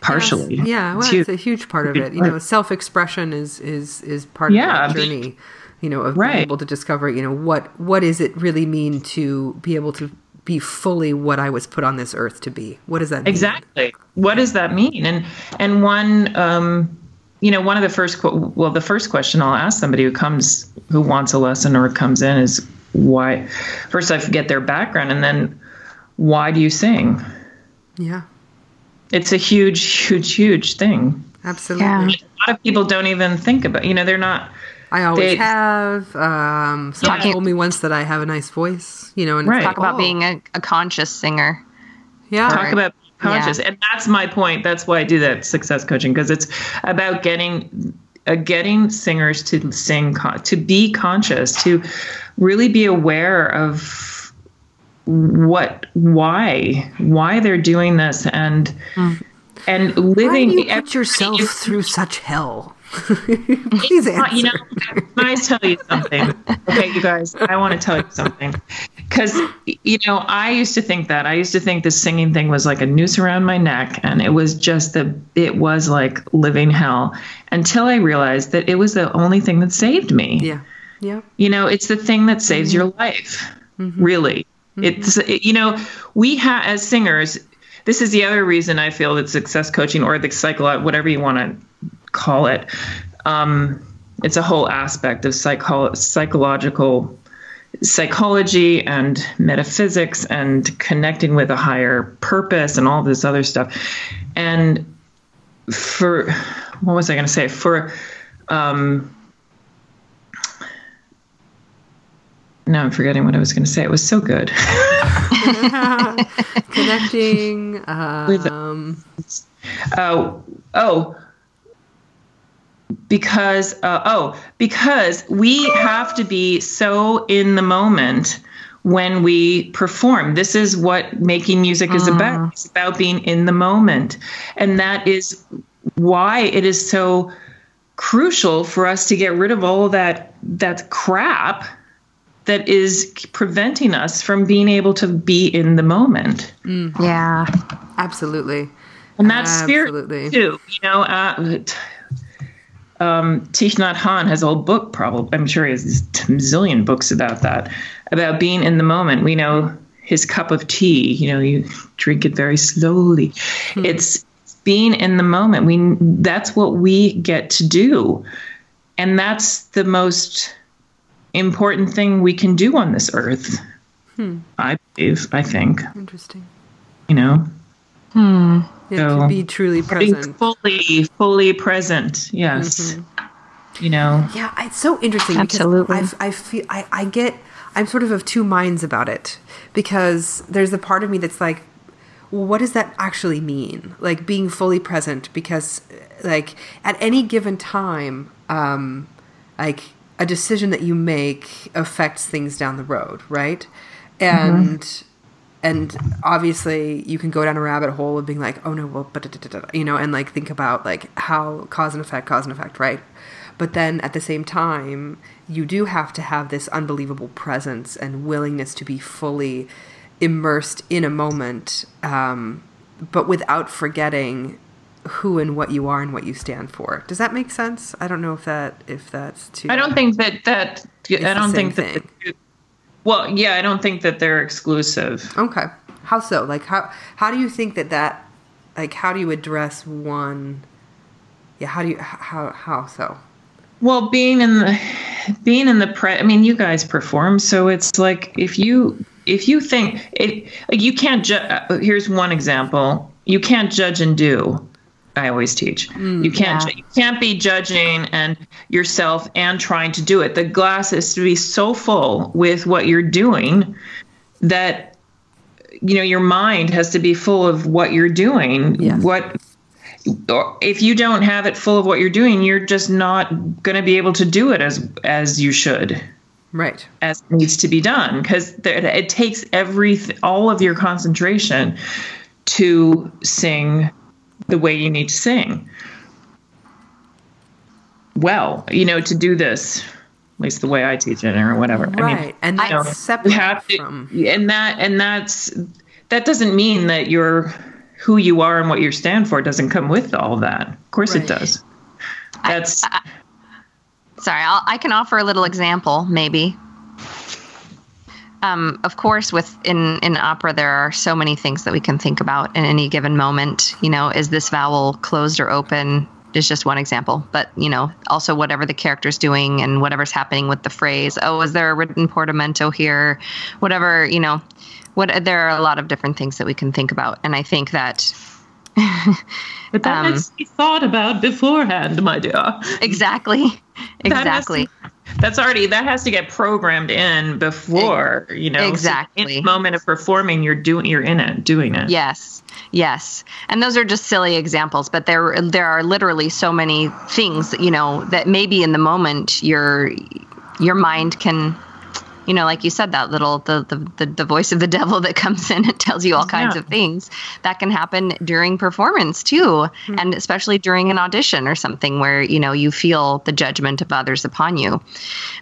partially Yeah, well, It's it's, a huge part of it. You know, self-expression is is is part Yeah, of that be- journey. You know, of being able to discover, you know, what what does it really mean to be able to be fully what I was put on this earth to be? What does that mean? exactly what does that mean and and one um you know one of the first well, the first question i'll ask somebody who comes who wants a lesson or comes in is why first i forget their background and then why do you sing Yeah, it's a huge huge huge thing absolutely. Yeah. a lot of people don't even think about you know they're not I always They- have. Um, someone Talking- told me once that I have a nice voice. You know, and Right. Talk about oh, being a, a conscious singer. yeah, talk Right. about conscious. And that's my point. That's why i do that success coaching because it's about getting uh, getting singers to sing con- to be conscious to really be aware of what why why they're doing this and and Why living do you put yourself through such hell? Please answer. You know, can I tell you something? Okay, you guys, I want to tell you something. Because, you know, I used to think that. I used to think the singing thing was like a noose around my neck, and it was just the, it was like living hell until I realized that it was the only thing that saved me. yeah, yeah, You know, it's the thing that saves your mm-hmm. life, mm-hmm. really. Mm-hmm. It's, it, you know, we have, as singers, this is the other reason I feel that success coaching or the psycho whatever you want to call it, um, it's a whole aspect of psycho- psychological psychology and metaphysics and connecting with a higher purpose and all this other stuff. And for what was I going to say? For um, now I'm forgetting what I was going to say. It was so good. Connecting. Um, uh, oh, because uh, oh, because we have to be so in the moment when we perform. This is what making music is about. It's about being in the moment, and that is why it is so crucial for us to get rid of all that that crap that is preventing us from being able to be in the moment. Yeah. absolutely. And that's spirit Absolutely. too. You know, uh, t- um, Thich Nhat Hanh has a whole book, probably. I'm sure he has a zillion books about that, about being in the moment. We know his cup of tea. You know, you drink it very slowly. It's being in the moment. We that's what we get to do, and that's the most important thing we can do on this earth. I believe. I think. Interesting. You know. Hmm. Yeah, So- to be truly present. fully fully present yes you know Yeah, it's so interesting Absolutely. because I, I feel I, I get I'm sort of of two minds about it because there's a part of me that's like, well, what does that actually mean? Like being fully present because like at any given time, um, like a decision that you make affects things down the road, right? And and obviously you can go down a rabbit hole of being like oh no well but da- da- da- da," you know and like think about like how cause and effect cause and effect right? But then at the same time you do have to have this unbelievable presence and willingness to be fully immersed in a moment um, but without forgetting who and what you are and what you stand for. Does that make sense? I don't know if that if that's too i don't think that that i don't think that thing. two- well yeah i don't think that they're exclusive Okay. How so? Like how how do you think that that like how do you address one Yeah, how do you how how so? well being in the being in the pre i mean you guys perform so it's like if you if you think it like you can't ju- uh, here's one example you can't judge and do i always teach mm, you can't yeah. you can't be judging and yourself and trying to do it the glass is to be so full with what you're doing that you know your mind has to be full of what you're doing Yes. what if you don't have it full of what you're doing you're just not going to be able to do it as as you should Right. as it needs to be done because it takes every all of your concentration to sing the way you need to sing well you know to do this at least the way i teach it or whatever i Right. mean and you know, that's separate have to, from and that and that's that doesn't mean that you're who you are and what you stand for doesn't come with all that of course Right. it does that's Sorry, I'll, I can offer a little example, maybe. Um, of course, with in in opera, there are so many things that we can think about in any given moment. You know, is this vowel closed or open? Is just one example, but you know, also whatever the character's doing and whatever's happening with the phrase. Oh, is there a written portamento here? Whatever you know, what there are a lot of different things that we can think about, and I think that but that um, has to be thought about beforehand my dear exactly, That exactly. to- that's already that has to get programmed in before you know so Exactly. in the moment of performing you're doing you're in it doing it Yes. Yes. And those are just silly examples, but there there are literally so many things, you know, that maybe in the moment your your mind can you know, like you said, that little the the, the, the voice of the devil that comes in and tells you all kinds Yeah. of things that can happen during performance too, and especially during an audition or something where you know you feel the judgment of others upon you.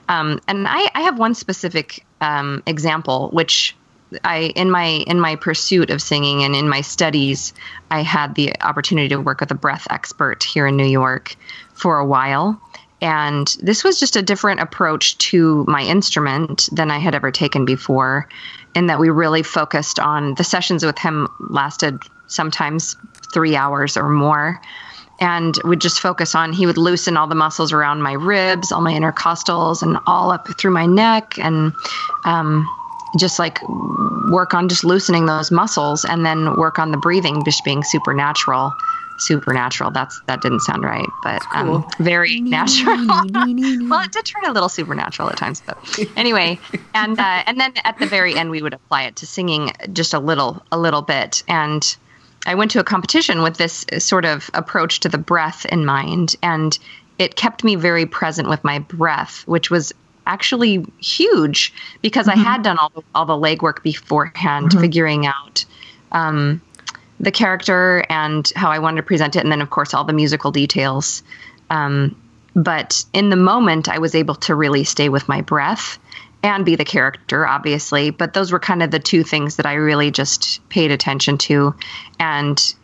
Um, and I, I have one specific um, example, which I in my in my pursuit of singing and in my studies, I had the opportunity to work with a breath expert here in New York for a while, and this was just a different approach to my instrument than I had ever taken before, in that we really focused on the sessions with him lasted sometimes three hours or more. And would just focus on, he would loosen all the muscles around my ribs, all my intercostals, and all up through my neck, and um, just like work on just loosening those muscles, and then work on the breathing, just being supernatural supernatural. That's that didn't sound right, but um, very natural. well, it did turn a little supernatural at times, but anyway. And uh, and then at the very end, we would apply it to singing just a little, a little bit. And I went to a competition with this sort of approach to the breath in mind, and it kept me very present with my breath, which was actually huge because I had done all the, all the legwork beforehand, figuring out. Um, the character and how I wanted to present it, and then of course all the musical details. Um, but in the moment, I was able to really stay with my breath and be the character, obviously. But those were kind of the two things that I really just paid attention to, and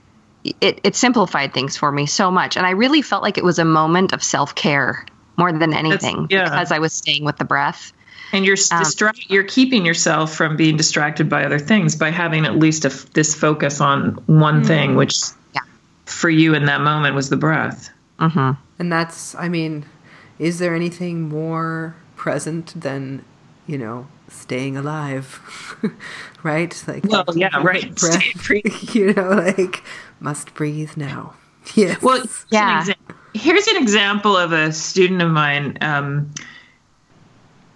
it, it simplified things for me so much. And I really felt like it was a moment of self care more than anything yeah. because I was staying with the breath. And you're Um, distra- you're keeping yourself from being distracted by other things by having at least a f this focus on one thing, which Yeah. for you in that moment was the breath. hmm And that's, I mean, is there anything more present than, you know, staying alive? right? Like, Well, yeah, right. breath, you know, like, must breathe now. Yes. Well, here's Yeah. An exa- here's an example of a student of mine um,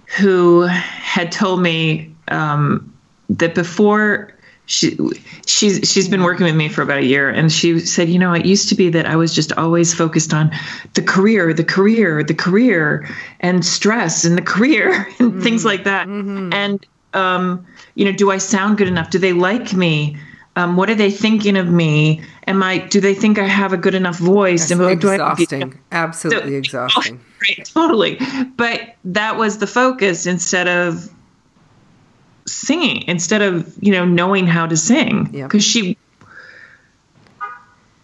who had told me um, that before she she's she's been working with me for about a year, and she said, you know, it used to be that I was just always focused on the career, the career, the career, and stress and the career and things like that, and um, you know, do I sound good enough? Do they like me? Um, what are they thinking of me? Am I? Do they think I have a good enough voice? That's do I- exhausting. Absolutely So- exhausting. Right, totally. But that was the focus instead of singing, instead of you know knowing how to sing, because she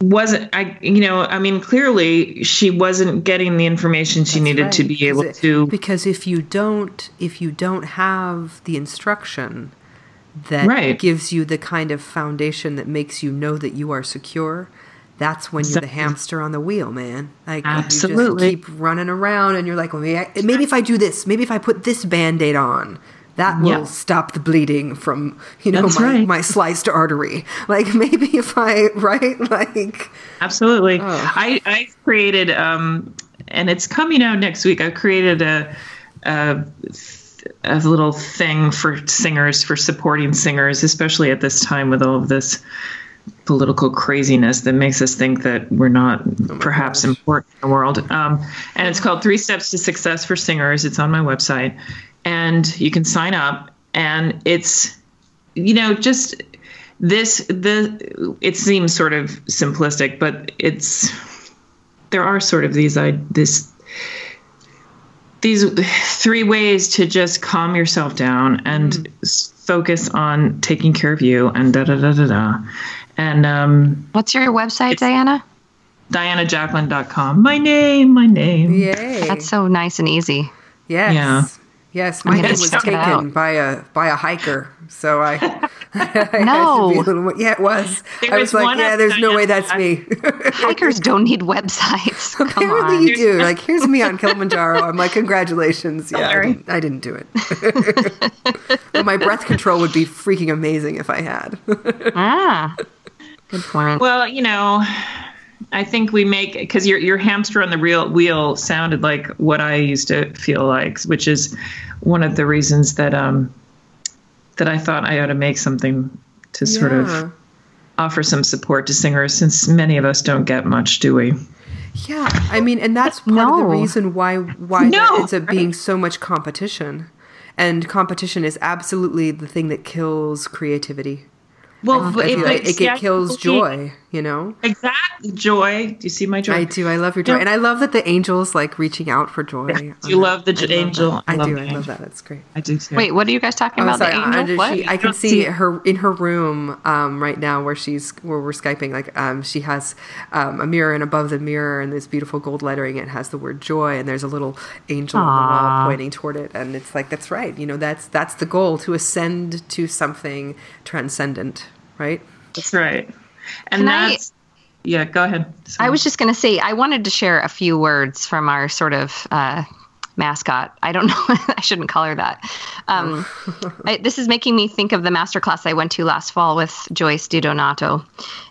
wasn't. I you know I mean clearly she wasn't getting the information she needed to be able it- to. because if you don't if you don't have the instruction that Right. gives you the kind of foundation that makes you know that you are secure that's when you're the hamster on the wheel man like you Absolutely. just keep running around and you're like well maybe, I, maybe if i do this maybe if i put this band-aid on that will Yeah. stop the bleeding from you know my, right. my sliced artery like maybe if i right like Absolutely. Oh. I, I created, um, and it's coming out next week. I created a, a, a little thing for singers, for supporting singers, especially at this time with all of this political craziness that makes us think that we're not perhaps gosh. important in the world. Um, and it's called Three Steps to Success for Singers. It's on my website. And you can sign up, and it's, you know, just this the it seems sort of simplistic but it's there are sort of these i this these three ways to just calm yourself down and s- focus on taking care of you and da da da da da and um What's your website, Diana? dianajacklin.com my name my name yay That's so nice and easy. Yes. Yeah. Yes, my gonna name was taken out. by a by a hiker, so I. I had to No. be a little yeah, it was. There I was was like, yeah, there's no way that's me. Hikers don't need websites. Come Apparently on. you do. Like, here's me on Kilimanjaro. I'm like, congratulations. Yeah, I didn't, I didn't do it. but my breath control would be freaking amazing if I had. Ah, good point. Well, you know, I think we make because your your hamster on the real wheel sounded like what I used to feel like, which is one of the reasons that um that I thought I ought to make something to sort Yeah. of offer some support to singers, since many of us don't get much, do we? Yeah, I mean, and that's part of the reason why why No, there ends up being so much competition, and competition is absolutely the thing that kills creativity. Well, I but feel it, like it, yeah, it kills he- joy, you know. Exactly, joy. Do you see my joy? I do. I love your joy, Yeah. and I love that the angels like reaching out for joy. Do you love the j- angel? I, I love do. the I love that. That's great. I do too. Wait, what are you guys talking Oh, about? sorry. the I, angel? What? she, I can see see- her in her room um, right now, where she's where we're skyping. Like um, she has um, a mirror, and above the mirror, and this beautiful gold lettering, it has the word joy, and there's a little angel on the wall pointing toward it, and it's like that's right. You know, that's that's the goal to ascend to something transcendent, right? That's right. And Can I- that's yeah. Go ahead. I was just going to say, I wanted to share a few words from our sort of uh, mascot. I don't know, I shouldn't call her that. Um, I, this is making me think of the masterclass I went to last fall with Joyce DiDonato,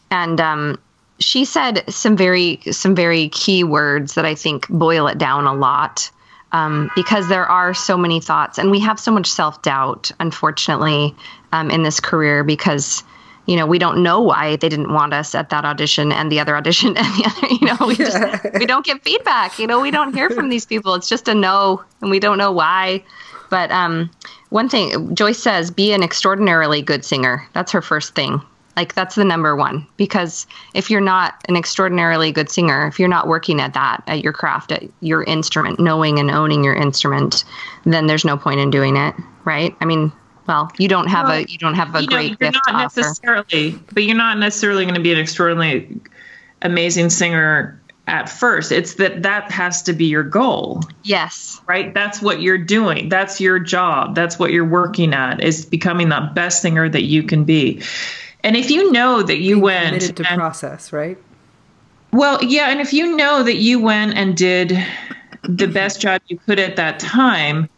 and um, she said some very some very key words that I think boil it down a lot. Um, because there are so many thoughts, and we have so much self doubt, unfortunately, um, in this career because you know we don't know why they didn't want us at that audition and the other audition and the other you know we just we don't get feedback you know we don't hear from these people. It's just a no and we don't know why. But um one thing joyce says be an extraordinarily good singer. That's her first thing. Like that's the number one. Because if you're not an extraordinarily good singer if you're not working at that at your craft at your instrument knowing and owning your instrument then there's no point in doing it right? I mean well you don't have a you don't have a you know, great you're gift to not offer necessarily, but you're not necessarily going to be an extraordinarily amazing singer at first. It's that that has to be your goal, yes right? That's what you're doing. That's your job. That's what you're working at is becoming the best singer that you can be. And if you know that you went Committed to and- process, right? Well, yeah, and if you know that you went and did the best job you could at that time,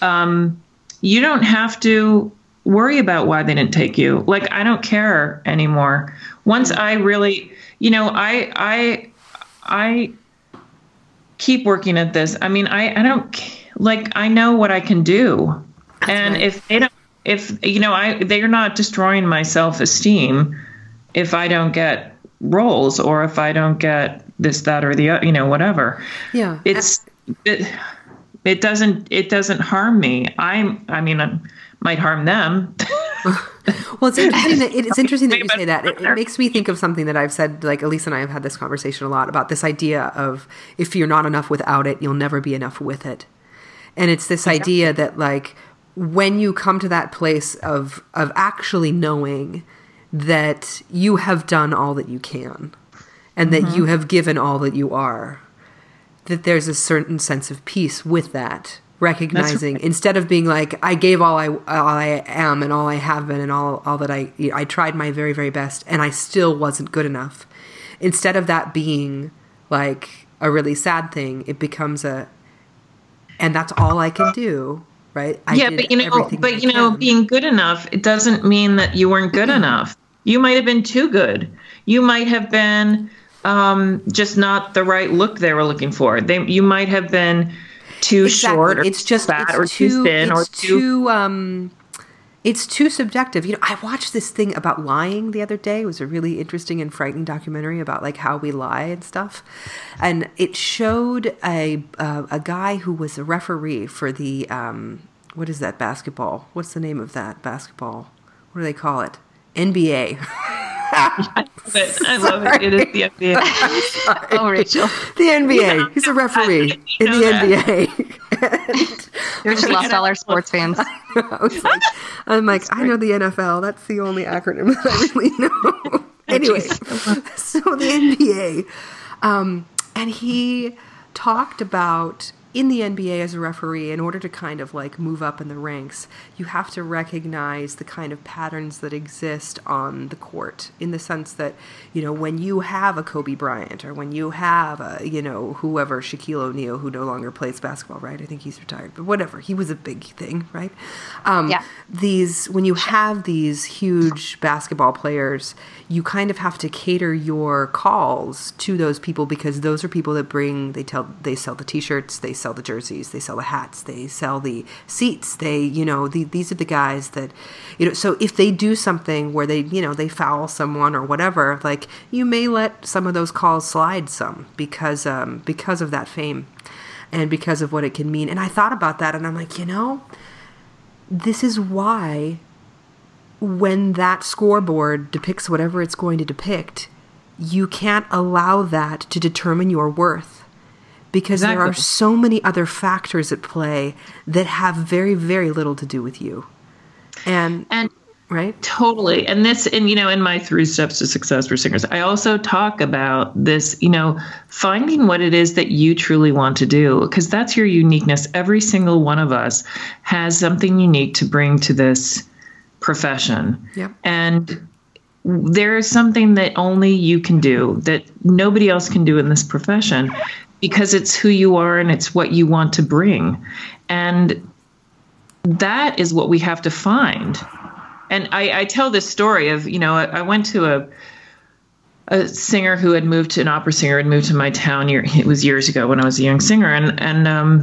um, you don't have to worry about why they didn't take you. Like I don't care anymore. Once I really, you know, I I I keep working at this. I mean, I I don't like I know what I can do. and right. if they don't if you know, I they're not destroying my self-esteem if I don't get roles or if I don't get this, that, or the other, you know, whatever. Yeah. It's it, it doesn't it doesn't harm me. I'm I mean, I might harm them. Well, it's interesting that, it's interesting that you say that. It, it makes me think of something that I've said, like Elise and I have had this conversation a lot about this idea of if you're not enough without it, you'll never be enough with it. And it's this idea that like when you come to that place of of actually knowing that you have done all that you can and that mm-hmm. you have given all that you are, that there's a certain sense of peace with that recognizing instead of being like i gave all i all i am and all i have been and all all that i i tried my very very best and i still wasn't good enough instead of that being like a really sad thing it becomes a and that's all i can do right I yeah, but you know, but you know, can. being good enough, it doesn't mean that you weren't good enough. You might have been too good. You might have been um, just not the right look they were looking for. They, you might have been too short, or it's just fat, it's or too, too thin, or too. too um it's too subjective. You know, I watched this thing about lying the other day. It was a really interesting and frightening documentary about like how we lie and stuff. And it showed a uh, a guy who was a referee for the um what is that basketball? What's the name of that basketball? What do they call it? NBA. But I love it. It is the NBA. oh rachel the NBA. He's a referee in the that. NBA. we just lost all our sports fans I was like, I'm like, I know the NFL. That's the only acronym that I really know. anyway, so the NBA, um, and he talked about in the NBA as a referee, in order to kind of like move up in the ranks, you have to recognize the kind of patterns that exist on the court. In the sense that, you know, when you have a Kobe Bryant or when you have a, you know, whoever Shaquille O'Neal who no longer plays basketball, right? I think he's retired, but whatever. He was a big thing, right? Um, Yeah. These when you have these huge basketball players, you kind of have to cater your calls to those people because those are people that bring they tell they sell the t-shirts they sell the jerseys they sell the hats they sell the seats they you know the, these are the guys that you know so if they do something where they you know they foul someone or whatever like you may let some of those calls slide some because um because of that fame and because of what it can mean. And i thought about that and i'm like you know this is why when that scoreboard depicts whatever it's going to depict, you can't allow that to determine your worth because there are so many other factors at play that have very, very little to do with you. And, And right? Totally. And this, and you know, in my three steps to success for singers, I also talk about this, you know, finding what it is that you truly want to do, because that's your uniqueness. Every single one of us has something unique to bring to this profession. Yep. And there is something that only you can do that nobody else can do in this profession because it's who you are and it's what you want to bring. And that is what we have to find. And I, I tell this story of, you know, I, I went to a a singer who had moved to an opera singer had moved to my town year it was years ago when I was a young singer and and um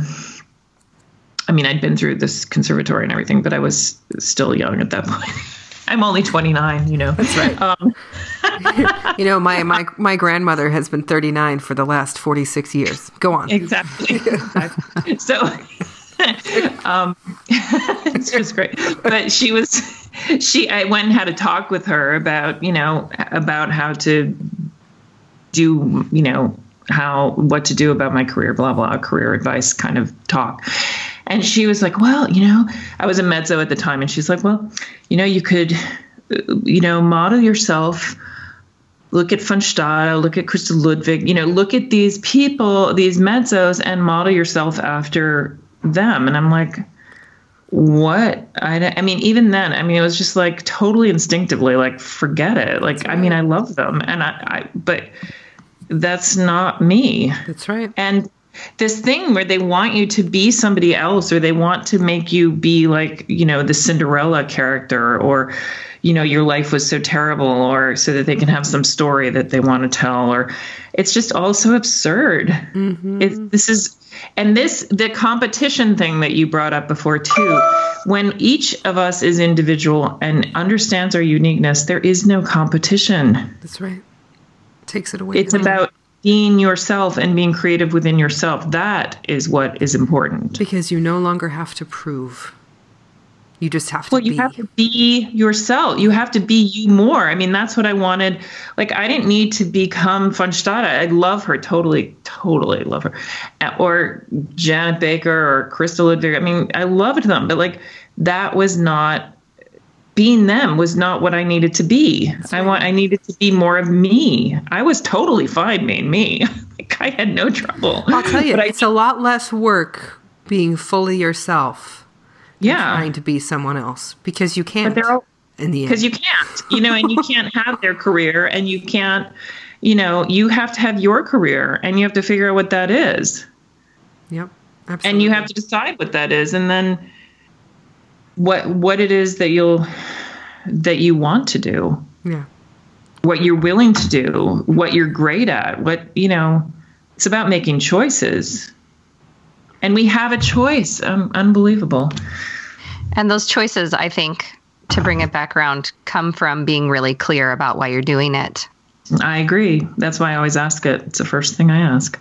I mean I'd been through this conservatory and everything, but I was still young at that point. I'm only 29, you know. That's right. Um, You know, my, my, my grandmother has been 39 for the last 46 years. Go on. exactly. so um, it's just great. But she was, she, I went and had a talk with her about, you know, about how to do, you know, how, what to do about my career, blah, blah, career advice kind of talk. And she was like, well, you know, I was a mezzo at the time. And she's like, well, you know, you could, uh, you know, model yourself look at von Stade, look at Christa Ludwig, you know, look at these people, these mezzos, and model yourself after them. And I'm like, what? I, I mean, even then, I mean, it was just like totally instinctively, like, forget it. Like, I mean, I love them. And I, I, but that's not me. That's right. And this thing where they want you to be somebody else or they want to make you be like, you know, the Cinderella character or, you know, your life was so terrible or so that they can have some story that they want to tell or it's just all so absurd. Mm-hmm. It, this is, and this, the competition thing that you brought up before too, when each of us is individual and understands our uniqueness, there is no competition. That's right. Takes it away. It's about being yourself and being creative within yourself. That is what is important. because you no longer have to prove. You just have to Well, be. you have to be yourself. You have to be you more. I mean, that's what I wanted. Like, I didn't need to become von Stade. I love her totally, totally love her. Or Janet Baker or Christa Ludwig. I mean, I loved them, but like, that was not being them was not what I needed to be. I want I needed to be more of me. I was totally fine being me. like I had no trouble. I'll tell you, But it's a lot less work being fully yourself yeah. trying to be someone else because you can't. they're all- in the end, because you can't you know and you can't have their career and you can't you know you have to have your career and you have to figure out what that is yep, absolutely. and you have to decide what that is and then what what it is that you'll that you want to do. Yeah, what you're willing to do what you're great at what you know it's about making choices. And we have a choice. Um, unbelievable. And those choices, I think, to bring it back around, come from being really clear about why you're doing it. i agree. That's why i always ask it. It's the first thing i ask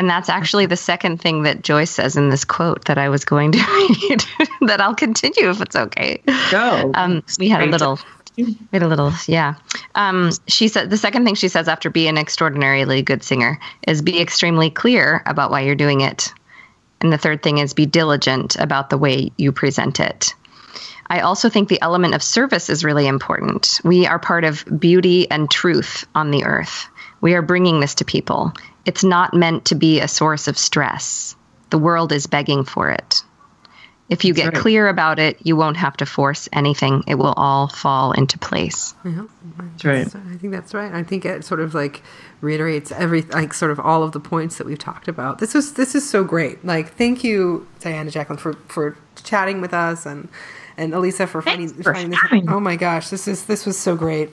And that's actually the second thing that Joyce says in this quote that I was going to read, that I'll continue if it's okay. go Um, we had a little, we had a little, yeah. Um, she said the second thing she says after be an extraordinarily good singer is be extremely clear about why you're doing it. And the third thing is be diligent about the way you present it. I also think the element of service is really important. We are part of beauty and truth on the earth. We are bringing this to people. It's not meant to be a source of stress. The world is begging for it. If you get right. clear about it, you won't have to force anything. It will all fall into place. that's right I think that's right. I think it sort of like reiterates every like sort of all of the points that we've talked about. This is this is so great. Like thank you, Diana Jacklin, for for chatting with us and and Alisa for finding for finding this. having. Oh my gosh, this is this was so great.